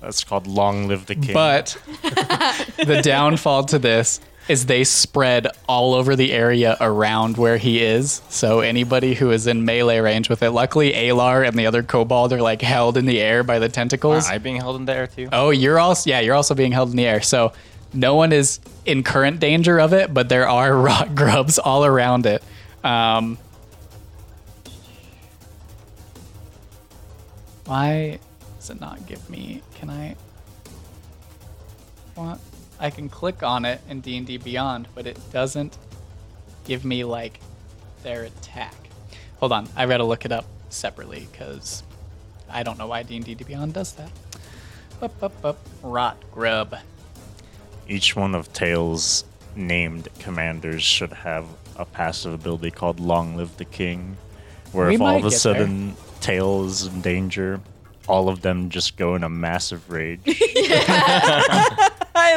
Speaker 3: That's called long live the king.
Speaker 1: But the downfall to this is they spread all over the area around where he is. So anybody who is in melee range with it, luckily Alar and the other kobold are like held in the air by the tentacles.
Speaker 4: Am I being held in the air too?
Speaker 1: Oh, you're also yeah, you're also being held in the air. So no one is in current danger of it, but there are rock grubs all around it. Um, why does it not give me? Can I? What? I can click on it in D and D Beyond, but it doesn't give me like their attack. Hold on, I gotta look it up separately because I don't know why D and D Beyond does that. Up, up, up. Rot grub.
Speaker 3: Each one of Tails' named commanders should have a passive ability called Long Live the King, where
Speaker 1: We
Speaker 3: if all of a
Speaker 1: get
Speaker 3: sudden Tails is in danger, all of them just go in a massive rage.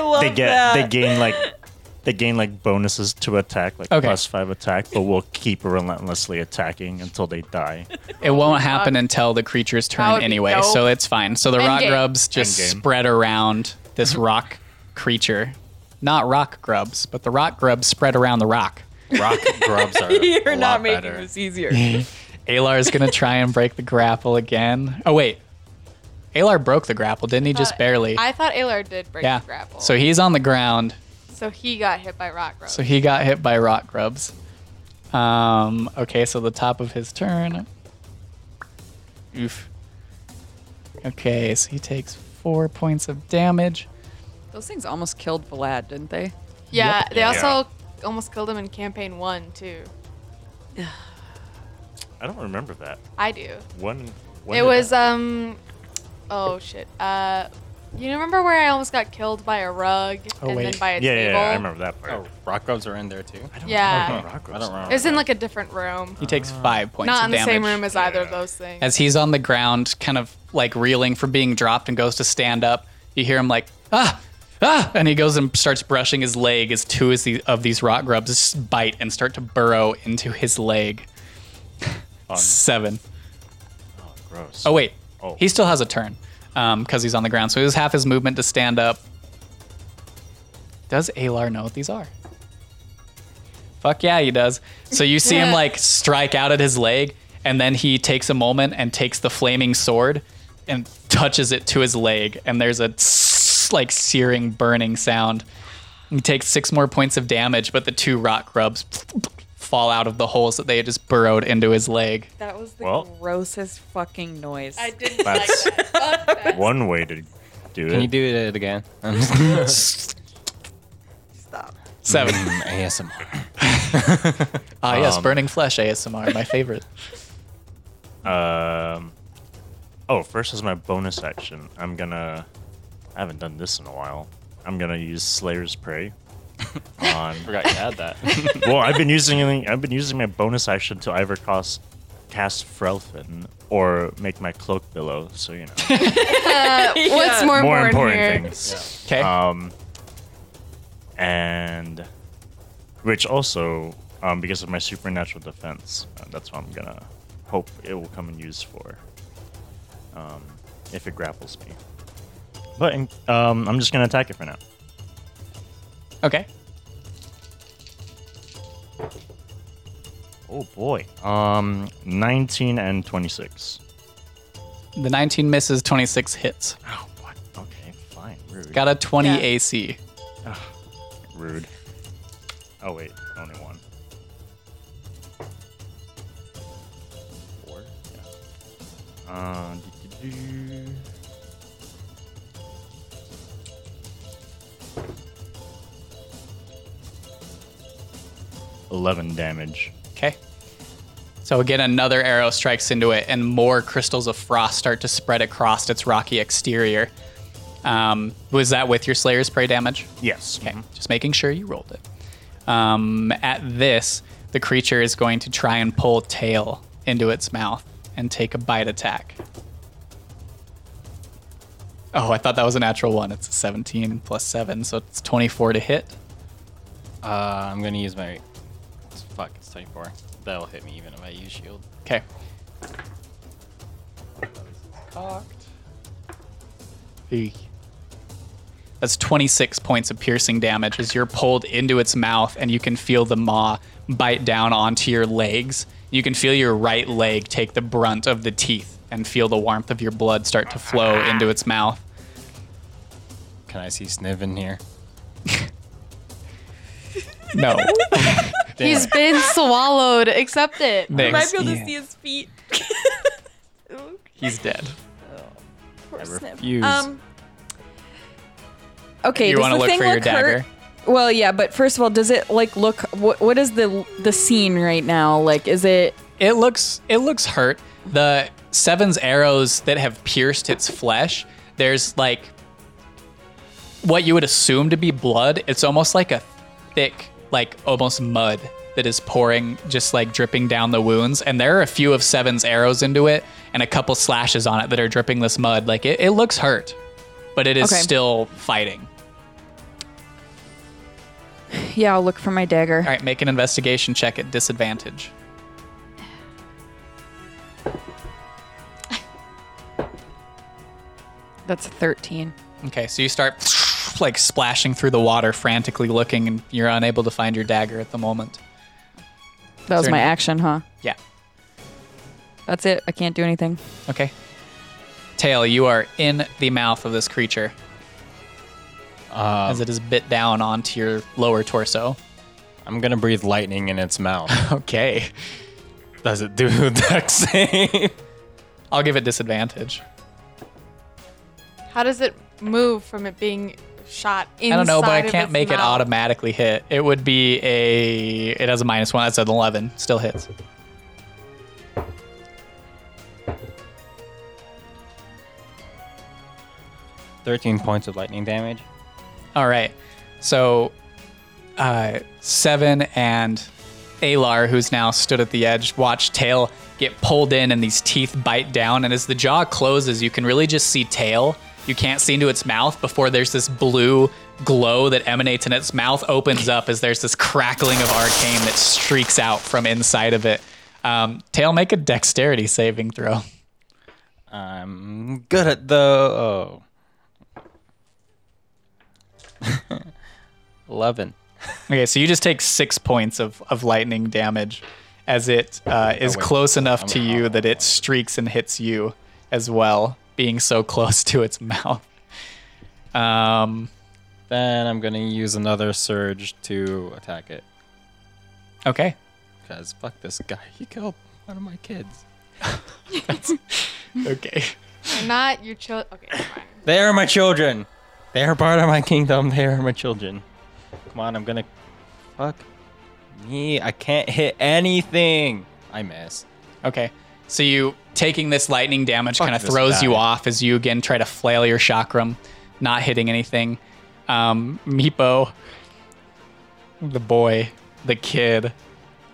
Speaker 2: I love
Speaker 3: they get they gain like they gain like bonuses to attack, like
Speaker 1: Okay.
Speaker 3: plus five attack, but will keep relentlessly attacking until they die.
Speaker 1: It won't oh happen until the creature's
Speaker 5: That
Speaker 1: turn
Speaker 5: would be
Speaker 1: anyway,
Speaker 5: dope.
Speaker 1: so it's fine. So the rock
Speaker 5: Endgame.
Speaker 1: grubs just
Speaker 3: Endgame.
Speaker 1: spread around this rock creature. Not rock grubs, but the rock grubs spread around the rock.
Speaker 4: Rock grubs are
Speaker 2: You're
Speaker 4: a
Speaker 2: not
Speaker 4: lot
Speaker 2: making
Speaker 4: better.
Speaker 2: this easier.
Speaker 1: Alar is gonna try and break the grapple again. Oh wait, Alar broke the grapple, didn't he? Just
Speaker 5: Uh,
Speaker 1: barely.
Speaker 5: I thought Alar did break
Speaker 1: yeah.
Speaker 5: the grapple.
Speaker 1: So he's on the ground.
Speaker 5: so he got hit by rock grubs.
Speaker 1: So he got hit by rock grubs. Um, okay, so the top of his turn. Oof. Okay, so he takes four points of damage.
Speaker 2: Those things almost killed Vlad, didn't they?
Speaker 5: yeah,
Speaker 1: Yep.
Speaker 5: they
Speaker 3: Yeah.
Speaker 5: also almost killed him in campaign one too.
Speaker 3: I don't remember that.
Speaker 5: I do.
Speaker 3: When, when
Speaker 5: it was
Speaker 3: that-
Speaker 5: um, oh shit. Uh, you remember where I almost got killed by a rug
Speaker 1: Oh,
Speaker 5: and
Speaker 1: wait.
Speaker 5: then by a
Speaker 3: yeah, yeah,
Speaker 5: table?
Speaker 3: yeah, I remember that part.
Speaker 4: Oh, rock grubs are in there too.
Speaker 3: I don't
Speaker 5: Yeah.
Speaker 3: remember rock
Speaker 4: I don't remember.
Speaker 5: It was in like a different room.
Speaker 1: He takes five points
Speaker 5: Not
Speaker 1: of
Speaker 5: in the
Speaker 1: damage.
Speaker 5: same room as either of those things.
Speaker 1: As he's on the ground, kind of like reeling from being dropped and goes to stand up, you hear him like, ah, ah, and he goes and starts brushing his leg as two of these, of these rock grubs bite and start to burrow into his leg.
Speaker 3: Fun.
Speaker 1: Seven.
Speaker 3: Oh, gross.
Speaker 1: Oh wait,
Speaker 3: Oh.
Speaker 1: he still has a turn um, because he's on the ground. So he was half his movement to stand up. Does Alar know what these are? Fuck yeah, he does. So you see him like strike out at his leg, and then he takes a moment and takes the flaming sword and touches it to his leg, and there's a tss, like searing, burning sound. He takes six more points of damage, but the two rock grubs fall out of the holes that they had just burrowed into his leg.
Speaker 2: That was the
Speaker 3: Well-
Speaker 2: grossest fucking noise.
Speaker 5: I didn't
Speaker 3: That's-
Speaker 5: like that. Fuck that.
Speaker 3: One way to do it.
Speaker 4: Can
Speaker 3: it.
Speaker 4: you do it again?
Speaker 5: Stop.
Speaker 1: Seven.
Speaker 4: Mm, ASMR.
Speaker 1: Ah, yes,
Speaker 3: Um,
Speaker 1: burning flesh ASMR, my favorite.
Speaker 3: Um. Oh, first is my bonus action, I'm gonna. I haven't done this in a while. I'm gonna use Slayer's Prey. On.
Speaker 4: Forgot you had that.
Speaker 3: well, I've been using I've been using my bonus action to either cast cast Frelfin or make my cloak billow. So you know,
Speaker 5: Uh, What's more,
Speaker 3: more
Speaker 5: important,
Speaker 3: important
Speaker 5: here?
Speaker 3: things.
Speaker 1: Okay.
Speaker 3: Um, and which also, um, because of my supernatural defense, uh, that's what I'm gonna hope it will come in use for. Um, if it grapples me. But um, I'm just gonna attack it for now.
Speaker 1: Okay.
Speaker 3: Oh boy. Um, 19 and 26.
Speaker 1: The 19 misses, 26 hits.
Speaker 3: Oh, what? Okay, fine. Rude.
Speaker 1: Got a 20
Speaker 5: Yeah.
Speaker 1: AC.
Speaker 3: 11 damage.
Speaker 1: Okay. So again, another arrow strikes into it, and more crystals of frost start to spread across its rocky exterior. Um, was that with your Slayer's Prey damage?
Speaker 3: Yes.
Speaker 1: Okay, mm-hmm. just making sure you rolled it. Um, at this, the creature is going to try and pull tail into its mouth and take a bite attack. Oh, I thought that was a natural one. It's a 17 plus 7, so it's 24 to hit.
Speaker 4: Uh, I'm going to use my Fuck, it's 24. That'll hit me even if I use shield.
Speaker 1: Okay. Cocked. Eek. That's 26 points of piercing damage as you're pulled into its mouth and you can feel the maw bite down onto your legs. You can feel your right leg take the brunt of the teeth and feel the warmth of your blood start to flow into its mouth.
Speaker 4: Can I see Sniv in here?
Speaker 1: No.
Speaker 5: He's been swallowed. Accept it.
Speaker 1: You
Speaker 2: might be able to see his feet.
Speaker 1: He's dead.
Speaker 2: Poor
Speaker 4: I
Speaker 2: snip.
Speaker 4: refuse.
Speaker 2: Um. Okay.
Speaker 1: you
Speaker 2: does
Speaker 1: want to
Speaker 2: the
Speaker 1: look
Speaker 2: thing
Speaker 1: for your
Speaker 2: look hurt?
Speaker 1: dagger?
Speaker 2: Well, yeah, but first of all, does it like look? What What is the the scene right now? Like, is it?
Speaker 1: It looks it looks hurt. The Seven's arrows that have pierced its flesh, there's like what you would assume to be blood. It's almost like a thick, like almost mud that is pouring, just like dripping down the wounds. And there are a few of Seven's arrows into it and a couple slashes on it that are dripping this mud. Like it, it looks hurt, but it is
Speaker 2: Okay.
Speaker 1: still fighting.
Speaker 2: Yeah, I'll look for my dagger.
Speaker 1: All right, make an investigation check at disadvantage.
Speaker 2: That's a thirteen.
Speaker 1: Okay, so you start like splashing through the water, frantically looking, and you're unable to find your dagger at the moment.
Speaker 2: That was my
Speaker 1: any-
Speaker 2: action, huh?
Speaker 1: Yeah.
Speaker 2: That's it. I can't do anything.
Speaker 1: Okay. Tail, you are in the mouth of this creature
Speaker 4: Uh,
Speaker 1: as it is bit down onto your lower torso.
Speaker 4: I'm gonna breathe lightning in its mouth.
Speaker 1: Okay.
Speaker 4: Does it do dex save?
Speaker 1: I'll give it disadvantage.
Speaker 5: How does it move from it being shot inside
Speaker 1: I don't know, but I can't
Speaker 5: its
Speaker 1: make it automatically hit. It would be a. It has a minus one. That's an 11. Still hits.
Speaker 4: Thirteen points of lightning damage.
Speaker 1: All right. So, uh, Seven and Alar, who's now stood at the edge, watch Tail get pulled in and these teeth bite down. And as the jaw closes, you can really just see Tail. You can't see into its mouth before there's this blue glow that emanates and its mouth opens up as there's this crackling of arcane that streaks out from inside of it. Um, Tail, make a dexterity saving throw.
Speaker 4: I'm good at the. Oh. 11.
Speaker 1: Okay, so you just take six points of, of lightning damage as it uh, is
Speaker 4: wait.
Speaker 1: close enough
Speaker 4: I'm-
Speaker 1: to you that it streaks and hits you as well, being so close to its mouth. Um,
Speaker 4: Then I'm gonna use another surge to attack it.
Speaker 1: Okay.
Speaker 4: Cause fuck this guy. He killed one of my kids.
Speaker 1: Okay.
Speaker 5: They're not your children. Okay, fine.
Speaker 4: They are my children. They are part of my kingdom. They are my children. Come on, I'm gonna. Fuck me. I can't hit anything. I miss.
Speaker 1: Okay. So you taking this lightning damage kind of throws you off as you again try to flail your chakram, not hitting anything. Um, Meepo, the boy, the kid.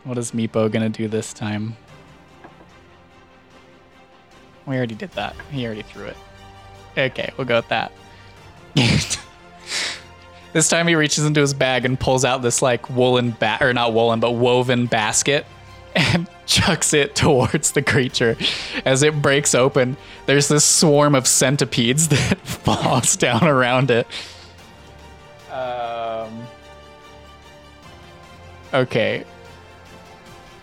Speaker 1: What is Meepo gonna do this time? We already did that. He already threw it. Okay, we'll go with that. this time he reaches into his bag and pulls out this like woolen bat or not woolen but woven basket and chucks it towards the creature. As it breaks open, there's this swarm of centipedes that falls down around it. Um, okay.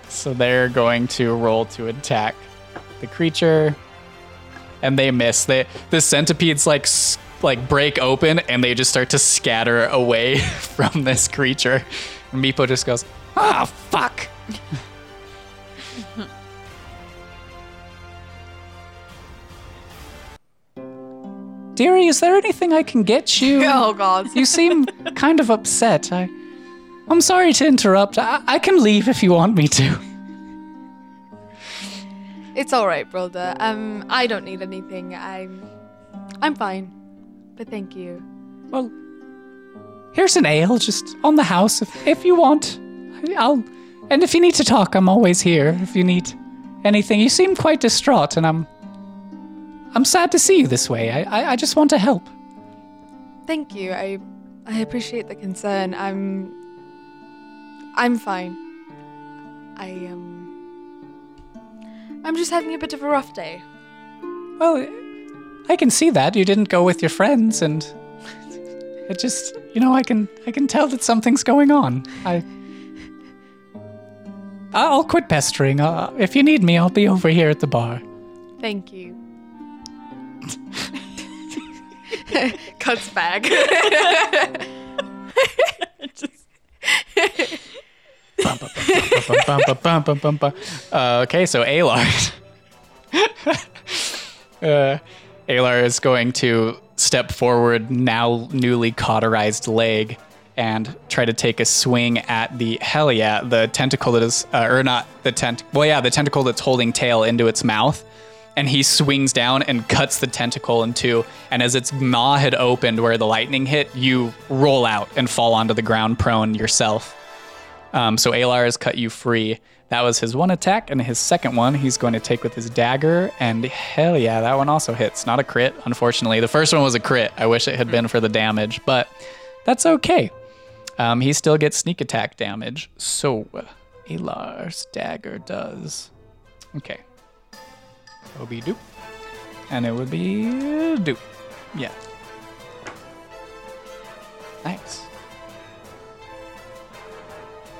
Speaker 1: So they're going to roll to attack the creature, and they miss. They the centipedes like like break open, and they just start to scatter away from this creature. And Meepo just goes, "Ah, fuck." Dearie, is there anything I can get you?
Speaker 5: Oh god.
Speaker 1: You seem kind of upset. I, I'm sorry to interrupt. I, I can leave if you want me to.
Speaker 5: It's all right, brother. Um, I don't need anything. I'm, I'm fine. But thank you.
Speaker 1: Well, here's an ale just on the house if, if you want. I'll, and if you need to talk, I'm always here. If you need anything, you seem quite distraught, and I'm, I'm sad to see you this way. I, I, I just want to help.
Speaker 5: Thank you. I, I appreciate the concern. I'm, I'm fine. I um, I'm just having a bit of a rough day.
Speaker 1: Well, I can see that you didn't go with your friends, and it just, you know, I can, I can tell that something's going on. I, I'll quit pestering. Uh, if you need me, I'll be over here at the bar.
Speaker 5: Thank you. Cuts back.
Speaker 1: Uh, okay, so Alar. uh, Alar is going to step forward, now newly cauterized leg, and try to take a swing at the hell yeah, the tentacle that is, uh, or not the tent. Well, yeah, the tentacle that's holding tail into its mouth. And he swings down and cuts the tentacle in two. And as its maw had opened where the lightning hit, you roll out and fall onto the ground prone yourself. Um, so Alar has cut you free. That was his one attack, and his second one he's going to take with his dagger. And hell yeah, that one also hits. Not a crit, unfortunately. The first one was a crit. I wish it had been for the damage, but that's okay. Um, he still gets sneak attack damage. So Alar's dagger does. Okay. Obi doop. And it would be doop. Yeah. Nice.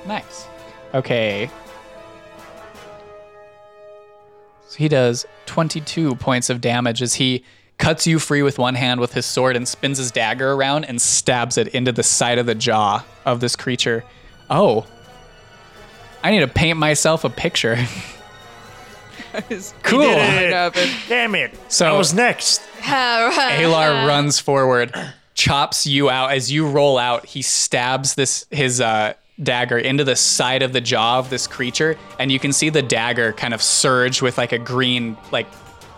Speaker 1: Nice. Okay. So he does 22 points of damage as he cuts you free with one hand with his sword and spins his dagger around and stabs it into the side of the jaw of this creature. Oh. I need to paint myself a picture. cool. It.
Speaker 3: Damn it!
Speaker 1: So-
Speaker 3: I was next.
Speaker 1: Alar runs forward, chops you out. As you roll out, he stabs this his uh, dagger into the side of the jaw of this creature, and you can see the dagger kind of surge with like a green, like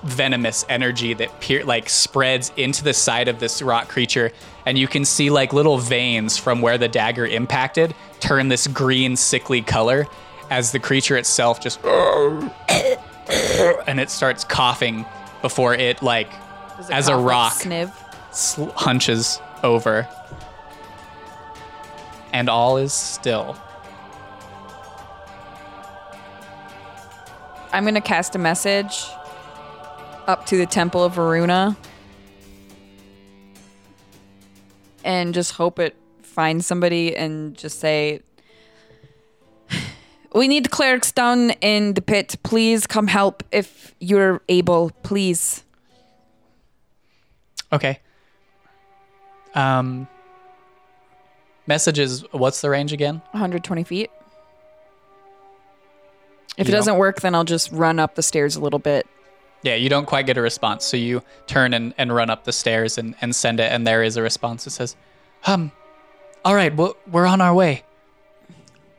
Speaker 1: venomous energy that peer- like spreads into the side of this rock creature, and you can see like little veins from where the dagger impacted turn this green, sickly color as the creature itself just and it starts coughing before it like
Speaker 2: it
Speaker 1: As a
Speaker 2: like
Speaker 1: rock.
Speaker 2: Sniv.
Speaker 1: sl- hunches over. And all is still.
Speaker 2: I'm gonna cast a message up to the Temple of Varuna and just hope it finds somebody and just say, "We need clerics down in the pit. Please come help if you're able. Please."
Speaker 1: Okay. Um Message is what's the range again?
Speaker 2: 120 feet. If
Speaker 1: You
Speaker 2: it doesn't work, then I'll just run up the stairs a little bit.
Speaker 1: Yeah, you don't quite get a response, so you turn and, and run up the stairs and, and send it, and there is a response that says, Um, all right, well, we're on our way.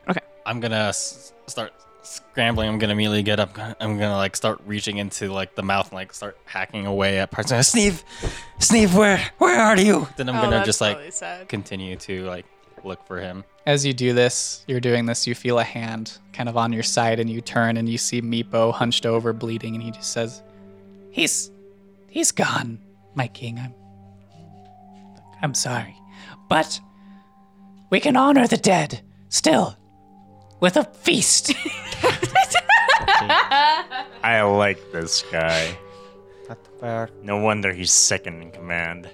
Speaker 1: Okay.
Speaker 4: I'm gonna s- start scrambling. I'm gonna immediately get up. I'm gonna like start reaching into like the mouth and like start hacking away at parts. And Sneeve, Sneeve, where where are you? Then I'm
Speaker 5: Oh,
Speaker 4: gonna
Speaker 5: that's
Speaker 4: just like
Speaker 5: really sad.
Speaker 4: continue to like look for him.
Speaker 1: As you do this, you're doing this, you feel a hand kind of on your side, and you turn and you see Meepo hunched over, bleeding, and he just says, He's he's gone, my king. I'm I'm sorry. But we can honor the dead still with a feast.
Speaker 3: I like this guy. No wonder he's second in command.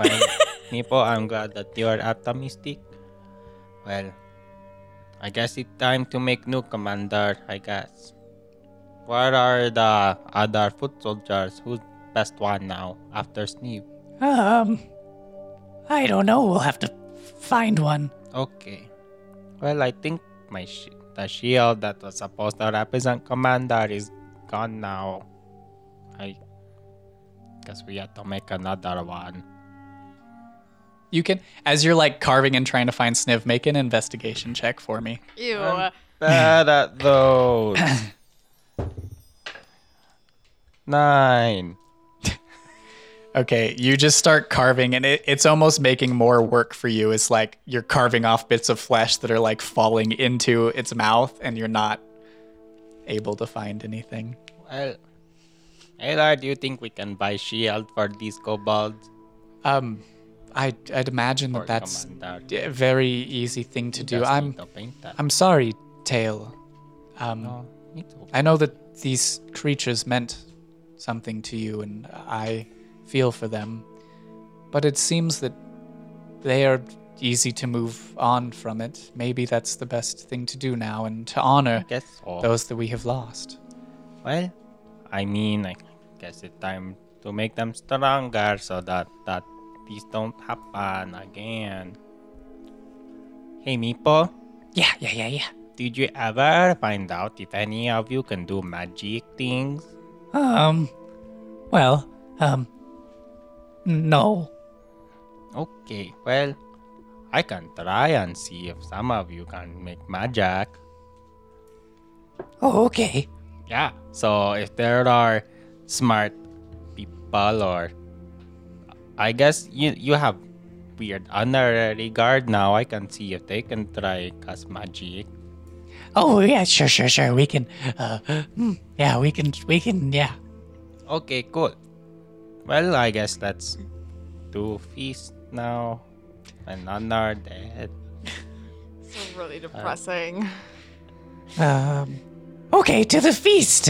Speaker 4: Well, Nipo, I'm glad that you are optimistic. Well, I guess it's time to make new commander, I guess. Where are the other foot soldiers? Who's best one now after Sneeve?
Speaker 1: um I don't know, we'll have to find one.
Speaker 4: Okay. Well, I think my sh- the shield that was supposed to represent commander is gone now. I guess we have to make another one.
Speaker 1: You can as you're like carving and trying to find Sniv, make an investigation check for me.
Speaker 5: Ew.
Speaker 4: I'm bad at those. Nine.
Speaker 1: Okay, you just start carving, and it, it's almost making more work for you. It's like you're carving off bits of flesh that are like falling into its mouth, and you're not able to find anything.
Speaker 4: Well, Ayla, do you think we can buy shield for these kobolds?
Speaker 1: Um, I, I'd imagine
Speaker 4: Or
Speaker 1: that that's a very easy thing to do. I'm, I'm sorry, Tail. Um,
Speaker 4: No.
Speaker 1: I know that these creatures meant something to you, and I feel for them. But it seems that they are easy to move on from it. Maybe that's the best thing to do now, and to honor
Speaker 4: guess so.
Speaker 1: those that we have lost.
Speaker 4: Well, I mean, I guess it's time to make them stronger so that that these don't happen again. Hey, Meepo,
Speaker 1: Yeah, yeah, yeah, yeah.
Speaker 4: Did you ever find out if any of you can do magic things?
Speaker 1: Um, well, um, no.
Speaker 4: Okay, well, I can try and see if some of you can make magic.
Speaker 1: Oh, okay.
Speaker 4: Yeah, so if there are smart people or I guess you you have weird honorary guard now, I can see if they can try cast magic.
Speaker 1: Oh, yeah, sure, sure, sure. We can, uh, hmm, yeah, we can, we can, yeah.
Speaker 4: Okay, cool. Well, I guess let's do feast now. And honor dead.
Speaker 5: so really depressing.
Speaker 1: Um, okay, to the feast,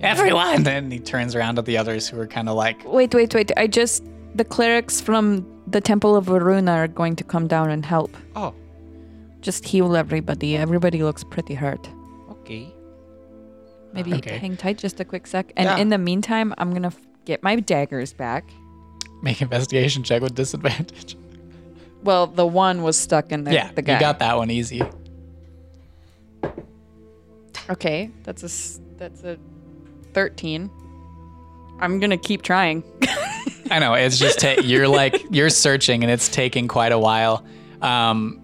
Speaker 1: everyone. Then he turns around to the others who are kind of like,
Speaker 2: Wait, wait, wait. I just. The clerics from the Temple of Varuna are going to come down and help.
Speaker 4: Oh,
Speaker 2: Just heal everybody. Everybody looks pretty hurt.
Speaker 4: okay.
Speaker 2: Maybe
Speaker 1: Okay.
Speaker 2: hang tight just a quick sec. And
Speaker 4: Yeah.
Speaker 2: in the meantime, I'm going to f- get my daggers back.
Speaker 1: make investigation check with disadvantage.
Speaker 2: Well, the one was stuck in the,
Speaker 1: yeah,
Speaker 2: the guy.
Speaker 1: you got that one easy.
Speaker 2: Okay, that's a s- that's a 13. I'm going to keep trying.
Speaker 1: I know it's just ta- you're like you're searching and it's taking quite a while. Um,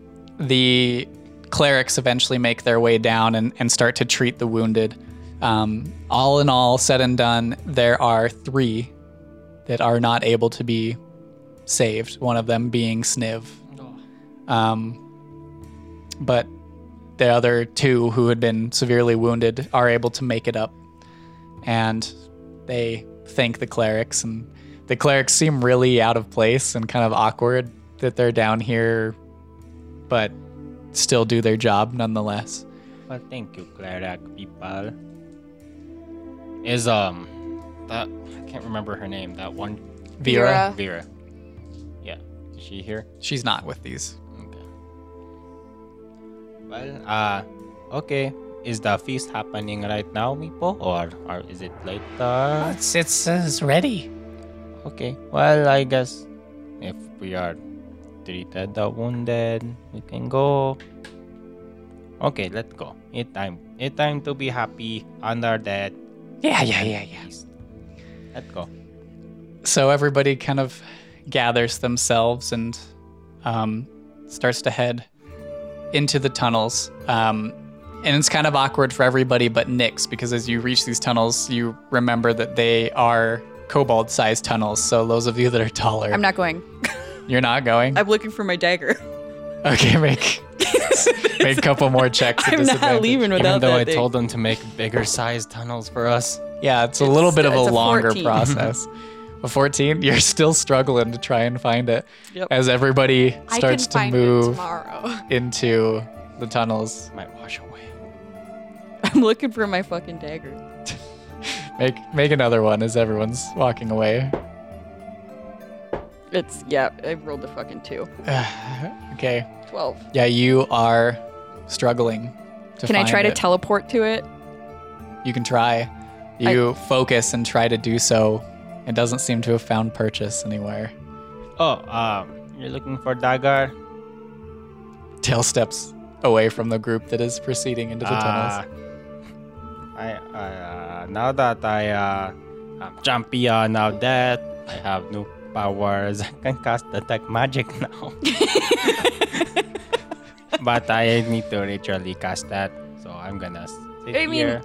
Speaker 1: the clerics eventually make their way down and, and start to treat the wounded. Um, all in all, said and done, there are three that are not able to be saved. One of them being Sniv. Um, but the other two who had been severely wounded are able to make it up, and they thank the clerics and the clerics seem really out of place and kind of awkward that they're down here, but still do their job nonetheless.
Speaker 4: Well, thank you, cleric people. Is um, that I can't remember her name. That one
Speaker 1: Vera,
Speaker 5: Vera.
Speaker 4: Vera. Yeah, is she here?
Speaker 1: she's not with these.
Speaker 4: Okay. Well, uh, okay. Is the feast happening right now, Meepo, or or is it later?
Speaker 1: It's it's, it's ready.
Speaker 4: Okay. Well, I guess if we are treated the wounded. We can go. Okay, let's go. It time. It time to be happy under that.
Speaker 1: Yeah, yeah, yeah, yeah.
Speaker 4: Let's go.
Speaker 1: So everybody kind of gathers themselves and um, starts to head into the tunnels. Um, and it's kind of awkward for everybody but Nyx because as you reach these tunnels, you remember that they are kobold sized tunnels. So those of you that are taller,
Speaker 2: I'm not going.
Speaker 1: you're not going.
Speaker 2: I'm looking for my dagger.
Speaker 1: Okay, make make a couple more checks. at
Speaker 2: I'm not
Speaker 1: disadvantage.
Speaker 2: leaving
Speaker 4: Even though
Speaker 2: that
Speaker 4: I
Speaker 2: thing.
Speaker 4: told them to make bigger sized tunnels for us.
Speaker 1: Yeah, it's a little bit of a
Speaker 2: it's a
Speaker 1: longer
Speaker 2: 14.
Speaker 1: process. A 14, you're still struggling to try and find it
Speaker 2: Yep.
Speaker 1: as everybody
Speaker 5: I
Speaker 1: starts to
Speaker 5: find it
Speaker 1: move
Speaker 5: tomorrow.
Speaker 1: into the tunnels.
Speaker 4: Might wash away.
Speaker 2: I'm looking for my fucking dagger.
Speaker 1: Make make another one as everyone's walking away.
Speaker 2: It's yeah. I rolled a fucking two.
Speaker 1: okay.
Speaker 2: Twelve.
Speaker 1: Yeah, you are struggling to
Speaker 2: Can I
Speaker 1: find
Speaker 2: try to teleport to it?
Speaker 1: You can try. You focus and try to do so. It doesn't seem to have found purchase anywhere.
Speaker 4: Oh, um, you're looking for dagger?
Speaker 1: Tail steps away from the group that is proceeding into the tunnels.
Speaker 4: Uh, I, I uh, now that I uh, am champion now that I have new powers, I can cast attack magic now. but I need to literally cast that, so I'm gonna sit
Speaker 2: I mean-
Speaker 4: here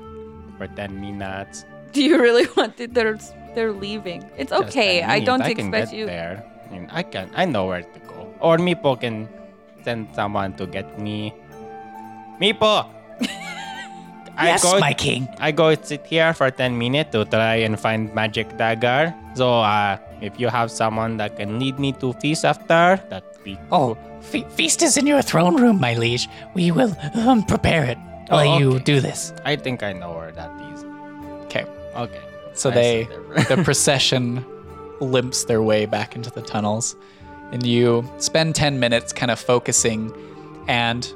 Speaker 4: for ten minutes.
Speaker 2: Do you really want it? They're they're leaving. It's
Speaker 4: Just
Speaker 2: okay. I don't
Speaker 4: I can
Speaker 2: expect
Speaker 4: get
Speaker 2: you.
Speaker 4: there. I mean, I can. I know where to go. Or Meepo can send someone to get me. Meepo. I go,
Speaker 1: king.
Speaker 4: I go sit here for 10 minutes to try and find magic dagger. So uh, if you have someone that can lead me to feast after, that be
Speaker 6: Oh, fe- feast is in your throne room, my liege. We will um, prepare it while
Speaker 4: Oh,
Speaker 6: you do this.
Speaker 4: I think I know where that is.
Speaker 1: Okay.
Speaker 4: Okay.
Speaker 1: So
Speaker 4: I
Speaker 1: they the procession limps their way back into the tunnels and you spend 10 minutes kind of focusing and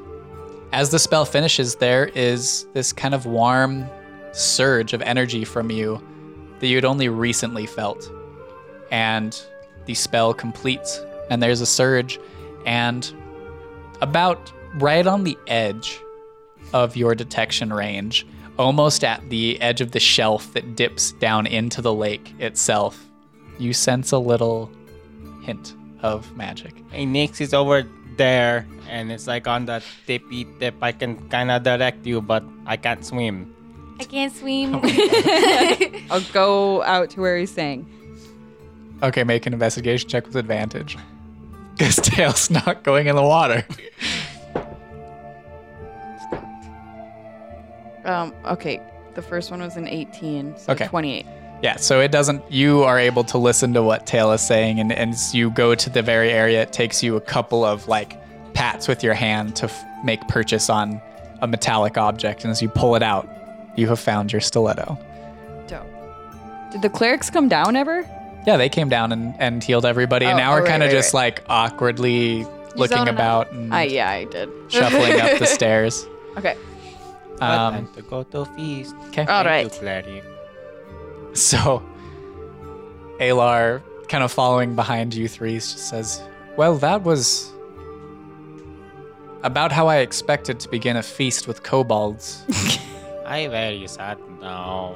Speaker 1: as the spell finishes there is this kind of warm surge of energy from you that you'd only recently felt and the spell completes and there's a surge and about right on the edge of your detection range, almost at the edge of the shelf that dips down into the lake itself, you sense a little hint of magic.
Speaker 4: Hey, Nyx is over there, and it's like on the tippy tip. I can kind of direct you, but I can't swim.
Speaker 5: I can't swim.
Speaker 2: Oh I'll go out to where he's saying.
Speaker 1: Okay, make an investigation check with advantage. Because Tail's not going in the water.
Speaker 2: Um. Okay. The first one was an 18, so
Speaker 1: Okay.
Speaker 2: 28.
Speaker 1: Yeah, so it doesn't. You are able to listen to what Tail is saying, and, and as you go to the very area, it takes you a couple of like pats with your hand to f- make purchase on a metallic object, and as you pull it out, you have found your stiletto.
Speaker 2: Dope. Did the clerics come down ever?
Speaker 1: Yeah, they came down and, and healed everybody, and
Speaker 2: Oh,
Speaker 1: now
Speaker 2: oh,
Speaker 1: we're
Speaker 2: right,
Speaker 1: kind of
Speaker 2: right,
Speaker 1: just like awkwardly looking
Speaker 5: zoning out.
Speaker 1: about and
Speaker 2: I yeah, I did.
Speaker 1: shuffling up the stairs.
Speaker 2: Okay.
Speaker 4: But
Speaker 1: Um,
Speaker 4: to go to feast.
Speaker 1: okay.
Speaker 2: All
Speaker 4: Thank you, cleric.
Speaker 1: So, Alar, kind of following behind you three, just says, Well, that was about how I expected to begin a feast with kobolds.
Speaker 4: I very sad now.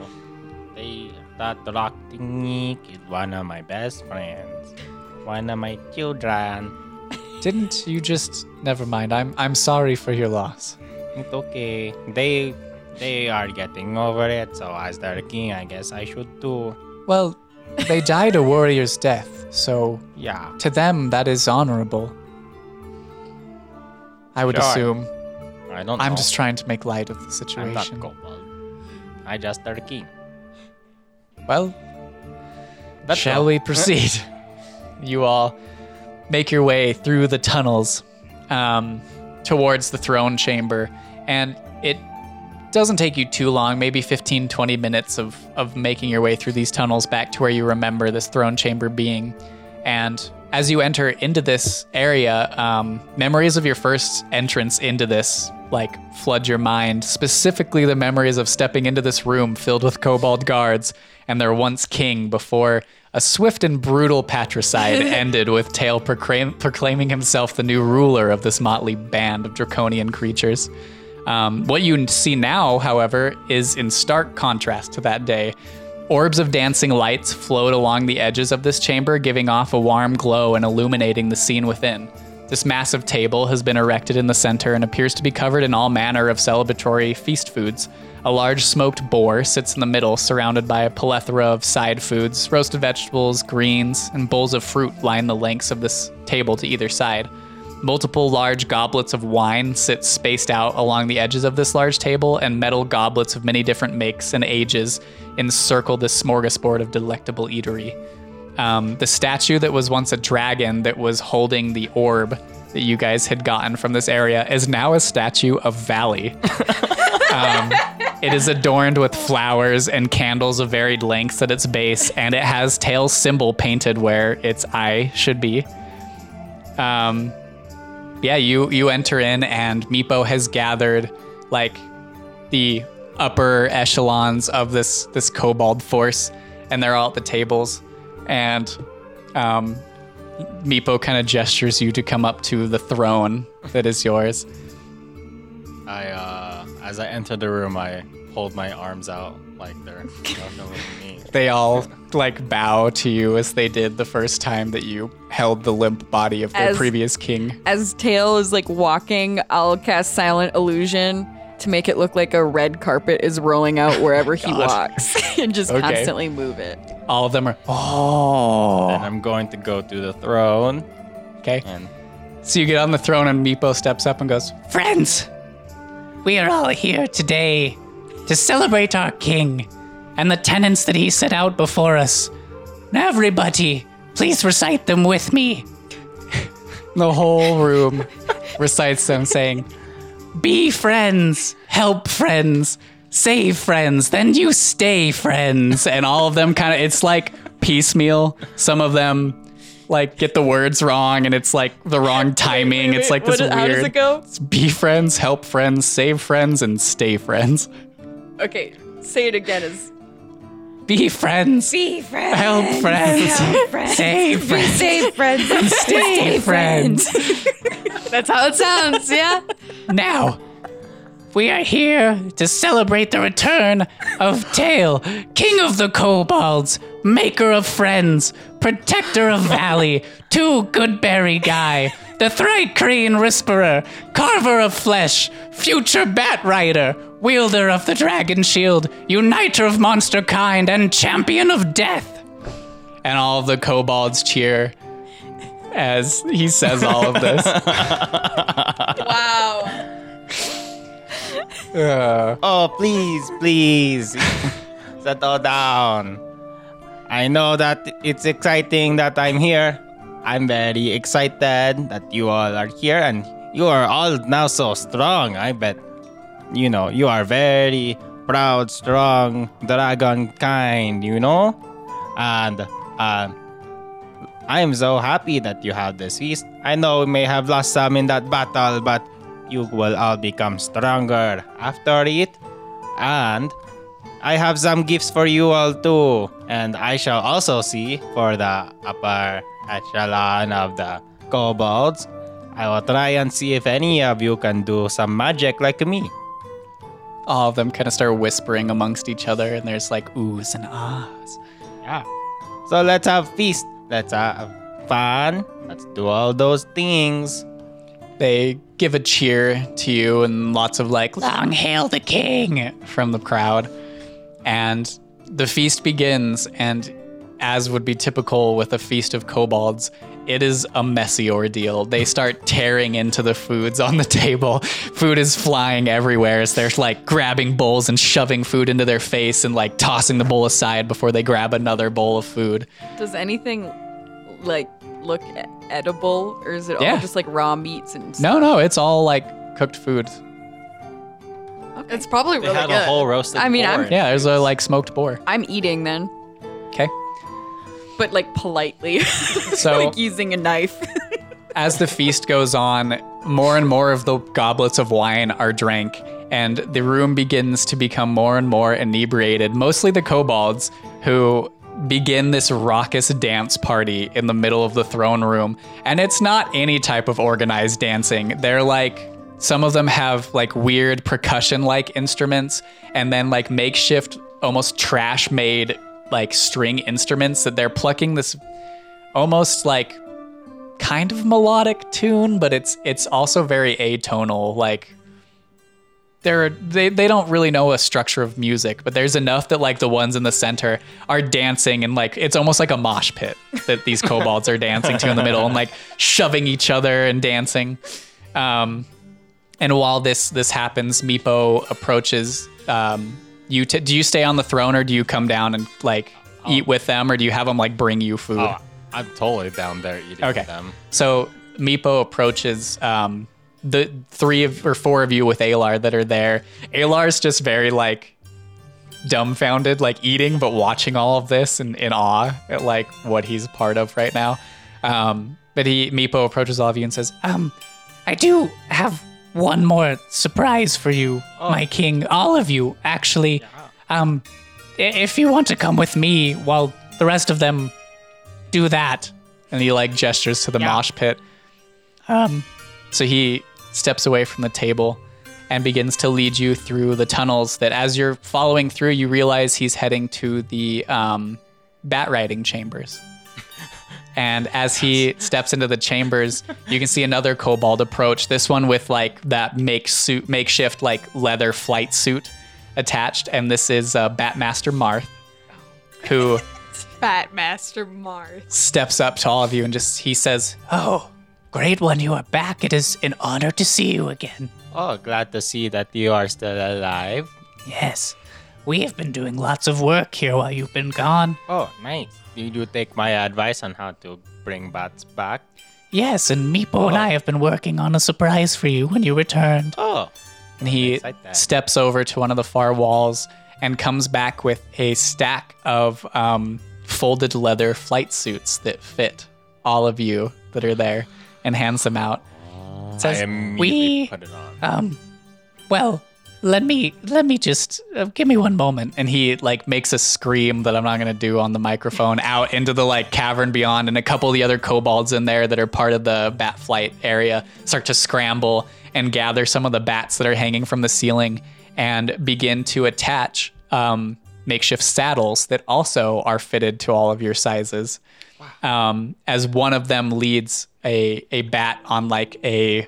Speaker 4: They that rock thingy killed one of my best friends, one of my children.
Speaker 1: Didn't you just. Never mind. I'm, I'm sorry for your loss.
Speaker 4: It's okay. They they are getting over it. So as their king, I guess I should too.
Speaker 1: Well, they died a warrior's death, so
Speaker 4: Yeah.
Speaker 1: to them, that is honorable. I would
Speaker 4: Sure.
Speaker 1: assume.
Speaker 4: I don't.
Speaker 1: I'm
Speaker 4: know.
Speaker 1: just trying to make light of the
Speaker 4: I'm not
Speaker 1: situation.
Speaker 4: kobold. I just their king.
Speaker 1: Well,
Speaker 4: Let's
Speaker 1: Shall
Speaker 4: go.
Speaker 1: we proceed? you all make your way through the tunnels um, towards the throne chamber, and it doesn't take you too long, maybe 15, 20 minutes of, of making your way through these tunnels back to where you remember this throne chamber being. And as you enter into this area, um, memories of your first entrance into this like flood your mind, specifically the memories of stepping into this room filled with kobold guards and their once king before a swift and brutal patricide ended with Tail proclaim- proclaiming himself the new ruler of this motley band of draconian creatures. Um, what you see now, however, is in stark contrast to that day. Orbs of dancing lights float along the edges of this chamber, giving off a warm glow and illuminating the scene within. This massive table has been erected in the center and appears to be covered in all manner of celebratory feast foods. A large smoked boar sits in the middle, surrounded by a plethora of side foods. Roasted vegetables, greens, and bowls of fruit line the lengths of this table to either side. Multiple large goblets of wine sit spaced out along the edges of this large table, and metal goblets of many different makes and ages encircle this smorgasbord of delectable eatery. Um, the statue that was once a dragon that was holding the orb that you guys had gotten from this area is now a statue of Valley. um, it is adorned with flowers and candles of varied lengths at its base, and it has tail symbol painted where its eye should be. Um, yeah, you you enter in, and Meepo has gathered like the upper echelons of this this kobold force, and they're all at the tables. And um, Meepo kind of gestures you to come up to the throne that is yours.
Speaker 4: I, uh, as I enter the room, I hold my arms out like they're welcoming me.
Speaker 1: They all like bow to you as they did the first time that you held the limp body of their
Speaker 2: As-
Speaker 1: previous king.
Speaker 2: As Tail is like walking, I'll cast Silent Illusion to make it look like a red carpet is rolling out wherever he walks and just
Speaker 1: Okay.
Speaker 2: constantly move it.
Speaker 1: All of them are oh.
Speaker 4: And I'm going to go to the throne
Speaker 1: Okay,
Speaker 4: and
Speaker 1: so you get on the throne, and Meepo steps up and goes,
Speaker 6: Friends, we are all here today to celebrate our king and the tenets that he set out before us. Now, everybody, please recite them with me.
Speaker 1: The whole room recites them, saying,
Speaker 6: Be friends, help friends, save friends, then you stay friends.
Speaker 1: and all of them kind of it's like piecemeal some of them like get the words wrong and it's like the wrong timing it's like this
Speaker 2: What-
Speaker 1: weird
Speaker 2: How does it go?
Speaker 1: It's be friends help friends save friends and stay friends
Speaker 2: Okay, say it again. As
Speaker 6: Be friends,
Speaker 2: be friends.
Speaker 6: help friends, save friends,
Speaker 2: Stay friends. and
Speaker 6: stay friends.
Speaker 5: That's how it sounds, yeah?
Speaker 6: Now, we are here to celebrate the return of Tail, King of the Kobolds, Maker of Friends, Protector of Valley, Two Goodberry Guy, the Thright Crane Whisperer, Carver of Flesh, Future Bat Rider, Wielder of the Dragon Shield, Uniter of Monster Kind, and Champion of Death.
Speaker 1: and all of the kobolds cheer as he says all of this
Speaker 2: Wow.
Speaker 1: Uh,
Speaker 4: Oh, please, please. Settle down. I know that it's exciting that I'm here. I'm very excited that you all are here and you are all now so strong. I bet, you know, you are very proud, strong, dragon kind, you know? And uh, I am so happy that you have this feast. I know we may have lost some in that battle, but you will all become stronger after it. And I have some gifts for you all too. And I shall also see for the upper echelon of the kobolds. I will try and see if any of you can do some magic like me.
Speaker 1: all of them kind of start whispering amongst each other and there's like oohs and ahs
Speaker 4: Yeah. So let's have feast. Let's have fun. Let's do all those things.
Speaker 1: they give a cheer to you and lots of like
Speaker 6: Long hail the king.
Speaker 1: from the crowd. And the feast begins, and as would be typical with a feast of kobolds, it is a messy ordeal. They start tearing into the foods on the table. Food is flying everywhere as they're like grabbing bowls and shoving food into their face and like tossing the bowl aside before they grab another bowl of food.
Speaker 2: Does anything like look edible, or is it
Speaker 1: Yeah.
Speaker 2: all just like raw meats and? Stuff?
Speaker 1: No, no, it's all like cooked food.
Speaker 5: It's probably
Speaker 4: They
Speaker 5: really
Speaker 4: had
Speaker 5: good.
Speaker 4: a whole roasted
Speaker 2: I mean, I'm-
Speaker 4: boar.
Speaker 1: Yeah, there's a like smoked boar.
Speaker 2: I'm eating then,
Speaker 1: Okay.
Speaker 2: But like politely,
Speaker 1: So
Speaker 2: like using a knife.
Speaker 1: as the feast goes on, more and more of the goblets of wine are drank, and the room begins to become more and more inebriated. Mostly the kobolds, who begin this raucous dance party in the middle of the throne room. And it's not any type of organized dancing. They're like, some of them have like weird percussion like instruments, and then like makeshift, almost trash made like string instruments that they're plucking this almost like kind of melodic tune, but it's it's also very atonal. Like they're they, they don't really know a structure of music, but there's enough that like the ones in the center are dancing and like it's almost like a mosh pit that these kobolds are dancing to in the middle and like shoving each other and dancing. Um, and while this this happens, Meepo approaches um, you. T- do you stay on the throne or do you come down and like eat with them, or do you have them like bring you food?
Speaker 4: Oh, I'm totally down there eating
Speaker 1: Okay.
Speaker 4: with them.
Speaker 1: So Meepo approaches um, the three of or four of you with Alar that are there. Alar's just very like dumbfounded, like eating but watching all of this and in awe at like what he's part of right now. Um, but he Meepo approaches all of you and says,
Speaker 6: Um, I do have one more surprise for you, my king. All of you, actually. Um, if you want to come with me while the rest of them do that.
Speaker 1: and he like gestures to the
Speaker 6: Yeah.
Speaker 1: mosh pit.
Speaker 6: Um,
Speaker 1: So he steps away from the table and begins to lead you through the tunnels. That as you're following through, you realize he's heading to the um, bat riding chambers. And as he steps into the chambers, you can see another kobold approach. This one with like that make suit, makeshift like leather flight suit attached. And this is uh, Batmaster Marth, who
Speaker 5: Batmaster Marth
Speaker 1: steps up to all of you and just he says,
Speaker 6: oh, great one, you are back. It is an honor to see you again.
Speaker 4: Oh, glad to see that you are still alive.
Speaker 6: Yes, we have been doing lots of work here while you've been gone.
Speaker 4: Oh, nice. Did you take my advice on how to bring bats back?
Speaker 6: Yes, and Meepo and I have been working on a surprise for you when you returned.
Speaker 4: Oh,
Speaker 1: and he
Speaker 4: that.
Speaker 1: steps over to one of the far walls and comes back with a stack of um, folded leather flight suits that fit all of you that are there and hands them out.
Speaker 4: I immediately
Speaker 6: we-
Speaker 4: put it on.
Speaker 6: Um, well, let me let me just uh, give me one moment.
Speaker 1: and he like makes a scream that I'm not gonna do on the microphone out into the like cavern beyond, and a couple of the other kobolds in there that are part of the bat flight area start to scramble and gather some of the bats that are hanging from the ceiling and begin to attach um, makeshift saddles that also are fitted to all of your sizes. Um, as one of them leads a a bat on like a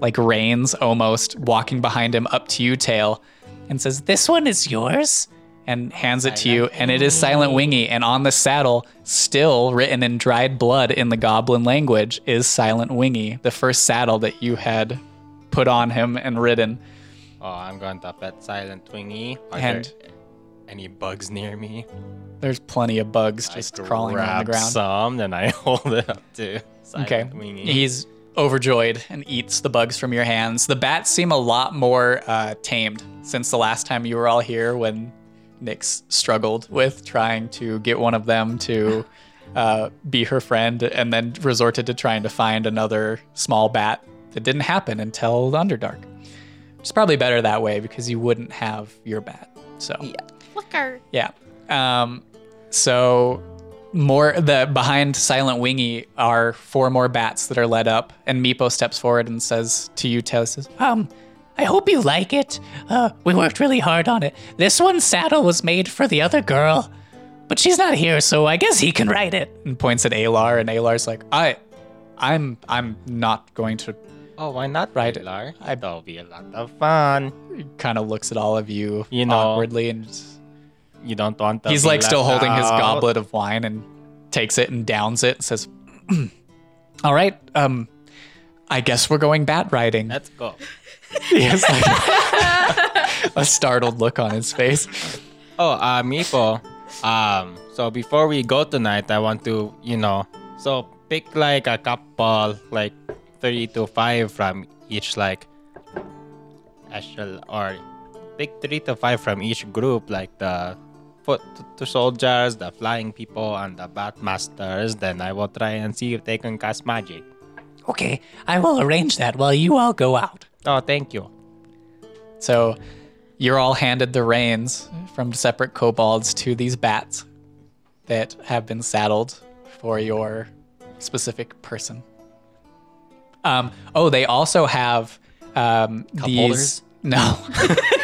Speaker 1: like reins almost walking behind him up to you, tail, and says, "This one is yours." And hands it to you, and it is Silent Wingy. And on the saddle, still written in dried blood in the goblin language, is Silent Wingy, the first saddle that you had put on him and ridden.
Speaker 4: Oh, I'm going to pet Silent Wingy. Are
Speaker 1: And-
Speaker 4: there any bugs near me?
Speaker 1: There's plenty of bugs just
Speaker 4: I
Speaker 1: crawling around the ground.
Speaker 4: some, then I hold it up to Silent
Speaker 1: Okay.
Speaker 4: Wingy.
Speaker 1: He's overjoyed and eats the bugs from your hands. The bats seem a lot more uh, tamed since the last time you were all here when Nyx struggled with trying to get one of them to uh, be her friend and then resorted to trying to find another small bat that didn't happen until the Underdark. It's probably better that way because you wouldn't have your bat. So yeah.
Speaker 5: Flicker.
Speaker 1: yeah. Um, so more the behind Silent Wingy are four more bats that are led up, and Meepo steps forward and says to you, Taylor says,
Speaker 6: Um, I hope you like it. Uh, we worked really hard on it. This one saddle was made for the other girl, but she's not here, so I guess he can ride it.
Speaker 1: and points at Alar, and Alar's like, I, I'm, I'm not going to.
Speaker 4: oh, why not. Pilar?
Speaker 1: I-
Speaker 4: That'll be a lot of fun.
Speaker 1: Kind of looks at all of you,
Speaker 4: You know,
Speaker 1: awkwardly, and just-
Speaker 4: You don't want to.
Speaker 1: he's like still holding his goblet of wine and takes it and downs it and says, "All right, um, I guess we're going bat riding."
Speaker 4: Let's go.
Speaker 1: He has like a startled look on his face.
Speaker 4: Oh, uh, Meepo. Um, so before we go tonight, I want to, you know, so pick like a couple, like three to five from each, like, actual or pick three to five from each group, like the foot to soldiers, the flying people, and the bat masters. Then I will try and see if they can cast magic.
Speaker 6: Okay, I will arrange that while you all go out.
Speaker 4: Oh, thank you.
Speaker 1: So you're all handed the reins from separate kobolds to these bats that have been saddled for your specific person. Um, oh, they also have um, these.
Speaker 7: holders?
Speaker 1: No,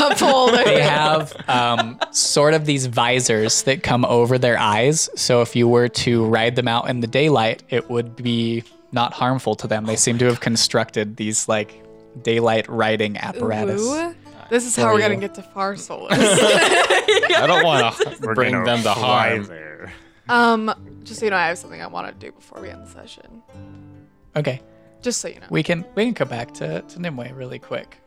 Speaker 5: Cup holder.
Speaker 1: they have um, sort of these visors that come over their eyes. So if you were to ride them out in the daylight, it would be not harmful to them. They seem to have constructed these like daylight riding apparatus.
Speaker 5: Ooh. This is how we're
Speaker 1: you.
Speaker 5: gonna get to Pharsalus.
Speaker 4: I don't want to bring them to
Speaker 3: fly
Speaker 4: harm.
Speaker 3: there.
Speaker 5: um, just so you know, I have something I want to do before we end the session.
Speaker 1: Okay.
Speaker 5: Just so you know.
Speaker 1: We can we can come back to, to Nimue really quick.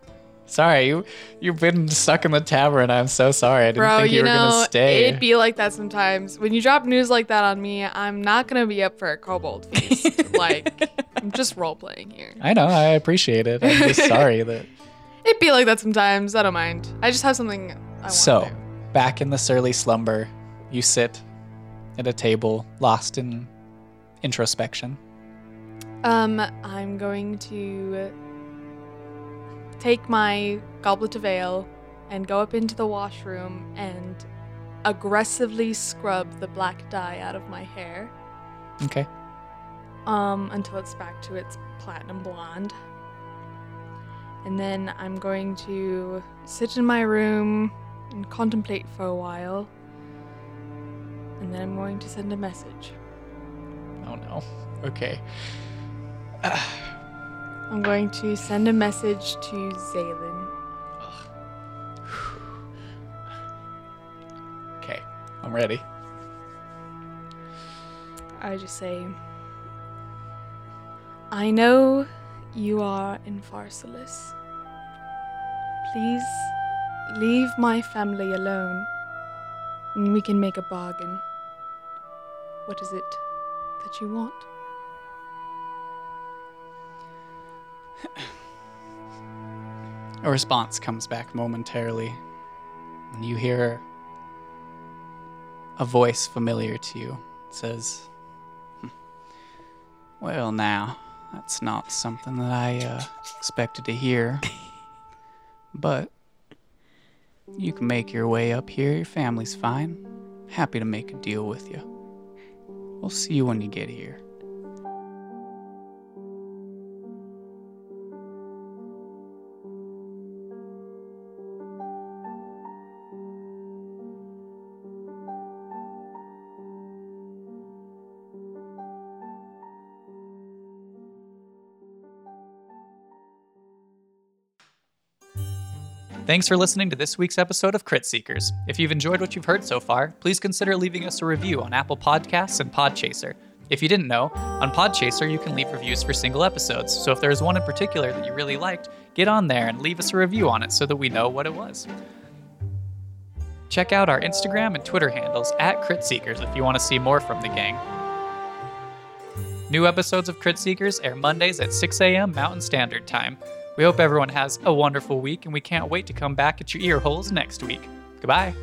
Speaker 1: Sorry, you you've been stuck in the tavern. I'm so sorry. I didn't
Speaker 5: Bro,
Speaker 1: think you,
Speaker 5: you
Speaker 1: were
Speaker 5: know,
Speaker 1: gonna stay.
Speaker 5: it'd be like that sometimes. When you drop news like that on me, I'm not gonna be up for a kobold feast. like, I'm just role playing here.
Speaker 1: I know. I appreciate it. I'm just sorry that.
Speaker 5: It'd be like that sometimes. I don't mind. I just have something I want
Speaker 1: So,
Speaker 5: to
Speaker 1: back in the surly slumber, you sit at a table, lost in introspection.
Speaker 5: Um, I'm going to take my goblet of ale and go up into the washroom and aggressively scrub the black dye out of my hair
Speaker 1: Okay.
Speaker 5: um, until it's back to its platinum blonde. And then I'm going to sit in my room and contemplate for a while. And then I'm going to send a message.
Speaker 1: Oh no. Okay.
Speaker 5: I'm going to send a message to Zaylin.
Speaker 1: Okay. I'm ready.
Speaker 5: I just say, I know you are in Pharsalus. Please leave my family alone, and we can make a bargain. What is it that you want?
Speaker 1: A response comes back momentarily, and you hear a voice familiar to you. It says, "Hmm. Well, now, that's not something that I uh, expected to hear. but you can make your way up here. Your family's fine. Happy to make a deal with you. We'll see you when you get here. Thanks for listening to this week's episode of Crit Seekers. If you've enjoyed what you've heard so far, please consider leaving us a review on Apple Podcasts and Podchaser. If you didn't know, on Podchaser you can leave reviews for single episodes, so if there's one in particular that you really liked, get on there and leave us a review on it so that we know what it was. Check out our Instagram and Twitter handles at Crit Seekers if you want to see more from the gang. New episodes of Crit Seekers air Mondays at 6 a.m. Mountain Standard Time. We hope everyone has a wonderful week, and we can't wait to come back at your ear holes next week. Goodbye.